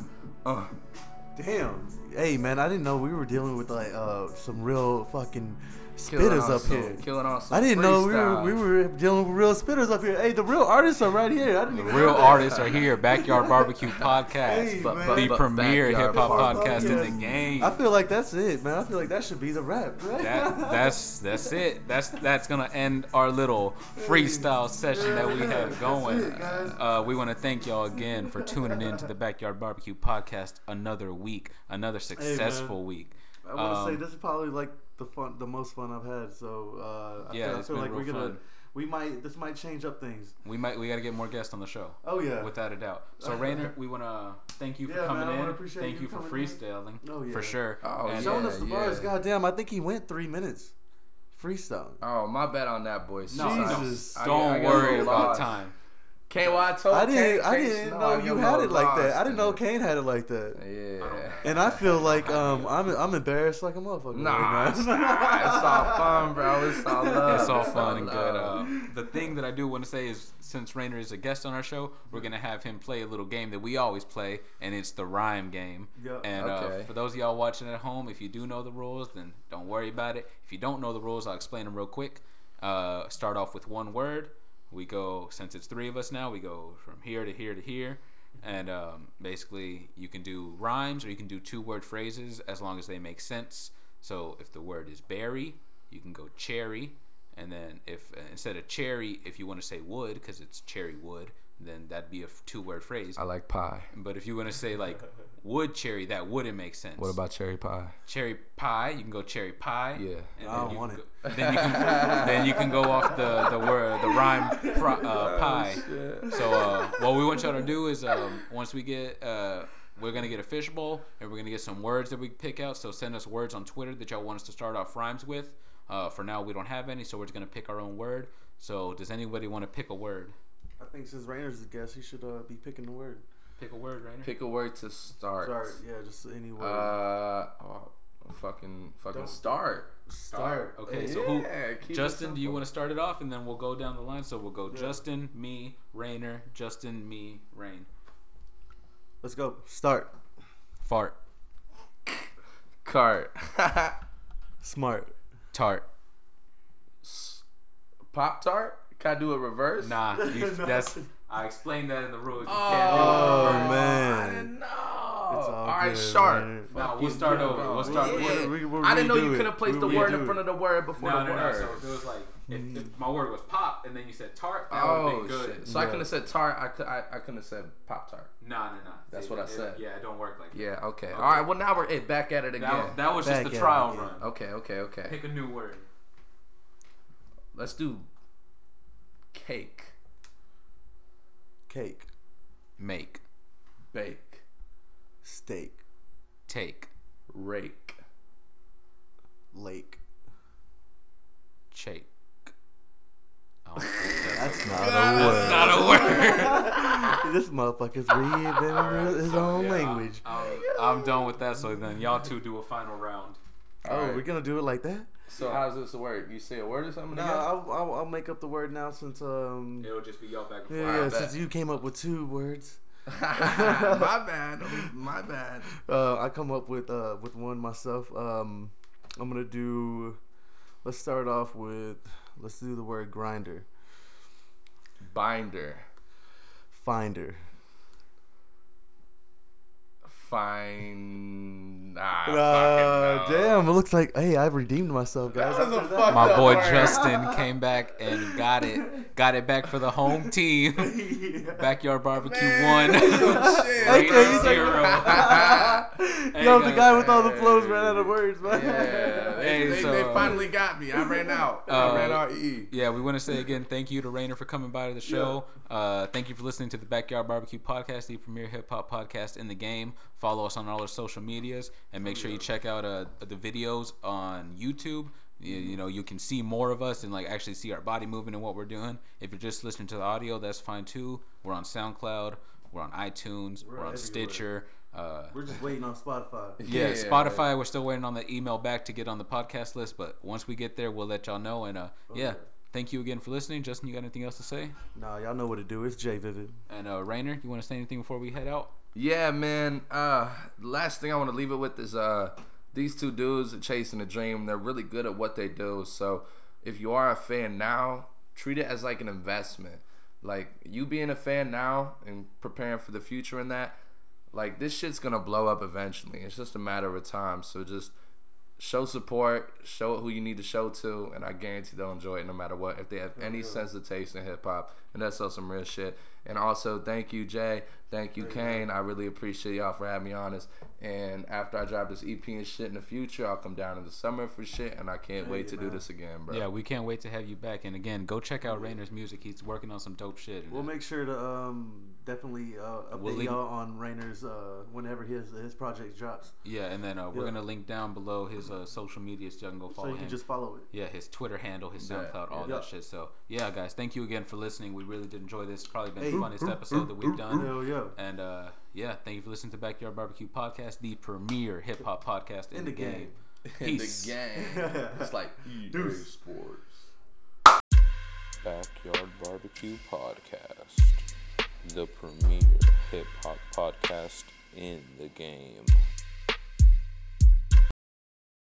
uh Damn. Hey man, I didn't know we were dealing with like uh some real fucking spitters up some- here. Killing on some I didn't know we were we were dealing with real spitters up here. Hey, the real artists are right here. I didn't The even real artists are here. Backyard Barbecue Podcast. Hey, But- but- the but premier hip hop Barbecue. podcast in the game. I feel like that's it, man. I feel like that should be the rap, right? that that's that's it. That's that's gonna end our little freestyle session that we have going. it. Uh, we want to thank y'all again for tuning in to the Backyard Barbecue podcast. Another week, another successful week. I want to Um, say this is probably like the fun, the most fun I've had. So uh, I Yeah, feel, I feel been like we're real gonna, fun. we might, this might change up things. We might we got to get more guests on the show. Oh yeah. Without a doubt. So Rainer, we want to thank you for Yeah, man, coming I in. appreciate Thank you you for coming in. freestyling. Oh, yeah. For sure. Oh, And, Showing yeah, us the bars. yeah. Goddamn, I think he went three minutes. Freestyle. Oh, my bad on that, boys. No, Jesus. I- I Don't got a worry about time. Kane, what I told I didn't. Kane, I didn't no, know I you had it like that. lost I didn't know Kane had it like that. Yeah. And I feel like um I'm I'm embarrassed like a motherfucker. Nah, right it's, now. it's all fun, bro. It's all love. It's all fun and good. Uh, the thing that I do want to say is, since Rainer is a guest on our show, we're gonna have him play a little game that we always play, and it's the rhyme game. Yeah. And uh, for those of y'all watching at home, if you do know the rules, then don't worry about it. If you don't know the rules, I'll explain them real quick. Uh, start off with one word. We go since it's three of us now. We go from here to here to here, and um, basically you can do rhymes or you can do two word phrases as long as they make sense. So if the word is berry, you can go cherry, and then if uh, instead of cherry, if you want to say wood because it's cherry wood, then that'd be a two-word phrase. I like pie. But if you want to say like wood cherry, that wouldn't make sense. What about cherry pie? cherry pie? You can go cherry pie. Yeah. And I then don't you want can it. Go, then you can then you can go off the the word the rhyme pro, uh, pie. So uh, what we want y'all to do is um, once we get uh, we're gonna get a fishbowl and we're gonna get some words that we pick out. So send us words on Twitter that y'all want us to start off rhymes with. Uh, for now, we don't have any, so we're just gonna pick our own word. So does anybody want to pick a word? I think since Rainer's the guest, he should uh, be picking the word. Pick a word, right? Pick a word to start. Start, yeah, just any word. Uh, oh, fucking, fucking Don't- start. Start. Okay, Hey, so who? Keep it Justin, do you simple. want to start it off, and then we'll go down the line. So we'll go Yeah. Justin, me, Rainer, Justin, me, Rain. Let's go. Start. Fart, Cart. Smart. tart. Pop tart? Can I do a reverse? Nah, you, No. that's. I explained that in the rules. You Oh, can't do it. Oh, I man. didn't know. It's all all right, good, sharp. man. No, we'll start go. over. We'll start- Yeah. we- we I didn't know you could have placed the word in front of the word before No, the no, no. word. So it was like, if, if my word was pop, and then you said tart, that would oh have been good. shit! So I couldn't have said tart. I could. I, I couldn't have said pop tart. Nah, nah, nah. That's See, what I it- said. Yeah, it don't work like that. Yeah. Okay. Okay. All right. Well, now we're eh, back at it again. That, that was just Back the trial run. okay. Okay. Okay. Pick a new word. Let's do cake, Cake. Make, bake, Steak. take, rake, Lake. shake. That's, not a word. not a word. this motherfucker's reinventing his own language. I'm, I'm done with that. So then y'all two do a final round. Oh, Alright. we're gonna do it like that? So how's this work? You say a word or something? No, again? I'll, I'll, I'll make up the word now since um It'll just be y'all back and yeah, forth. yeah I since you came up with two words. my bad. My bad. Uh, I come up with uh with one myself. Um, I'm gonna do. Let's start off with. Let's do the word grinder. Binder. Finder. Fine. Ah, Uh, damn! It looks like hey, I've redeemed myself, guys. That was a After fuck- My Don't boy worry. Justin came back and got it. Got it back for the home team. that. Backyard barbecue Man, one. shit. Okay, Raiders he's like- Yo, the guy with all the guys. flows ran out of words, man. Yeah, they, Hey, they, so, they finally got me. I ran out. uh, I ran out. E. Yeah, we want to say again, thank you to Rainer for coming by to the show. Uh, thank you for listening to the Backyard Barbecue Podcast, the premier hip hop podcast in the game. Follow us on all our social medias and make sure you check out uh, the videos on YouTube. You, you know, you can see more of us and like actually see our body movement and what we're doing. If you're just listening to the audio, that's fine too. We're on SoundCloud, we're on iTunes, we're, We're on everywhere. Stitcher. Uh, We're just waiting on Spotify. yeah, Yeah. Spotify. We're still waiting on the email back to get on the podcast list, but once we get there, we'll let y'all know. And uh, yeah, thank you again for listening. Justin, you got anything else to say? Nah, y'all know what to do. It's Jay Vivid. And uh, Rainer, you want to say anything before we head out? Yeah, man. Uh, last thing I want to leave it with is uh, these two dudes are chasing a dream. They're really good at what they do. So if you are a fan now, treat it as like an investment. Like you being a fan now and preparing for the future in that, like this shit's gonna blow up eventually. It's just a matter of time. So just show support, show it who you need to show to, and I guarantee they'll enjoy it no matter what. If they have any sense of taste in hip hop, and that's also some real shit. And also, thank you, Jay. Thank you, Kane. I really appreciate y'all for having me on this. And after I drop this EP and shit in the future, I'll come down in the summer for shit, and I can't wait you, to do this again, bro. Yeah, we can't wait to have you back. And again, go check out Rainer's music. He's working on some dope shit. We'll make sure to um definitely uh, update We'll link- y'all on Rainer's uh whenever his his project drops, yeah, and then uh, we're Yeah. gonna link down below his uh, social media so y'all can go so follow you him. can just follow it. yeah, his Twitter handle, his Yeah, SoundCloud, all yeah. that shit. So yeah, guys, thank you again for listening. We really did enjoy this. Probably been Hey. the funnest episode that we've done. Hell yeah. And uh, yeah, thank you for listening to Backyard Barbecue Podcast, the premier hip hop podcast in, In the, the game. game. In Peace. the game. It's like EA Deuce. Sports. Backyard Barbecue Podcast, the premier hip hop podcast in the game.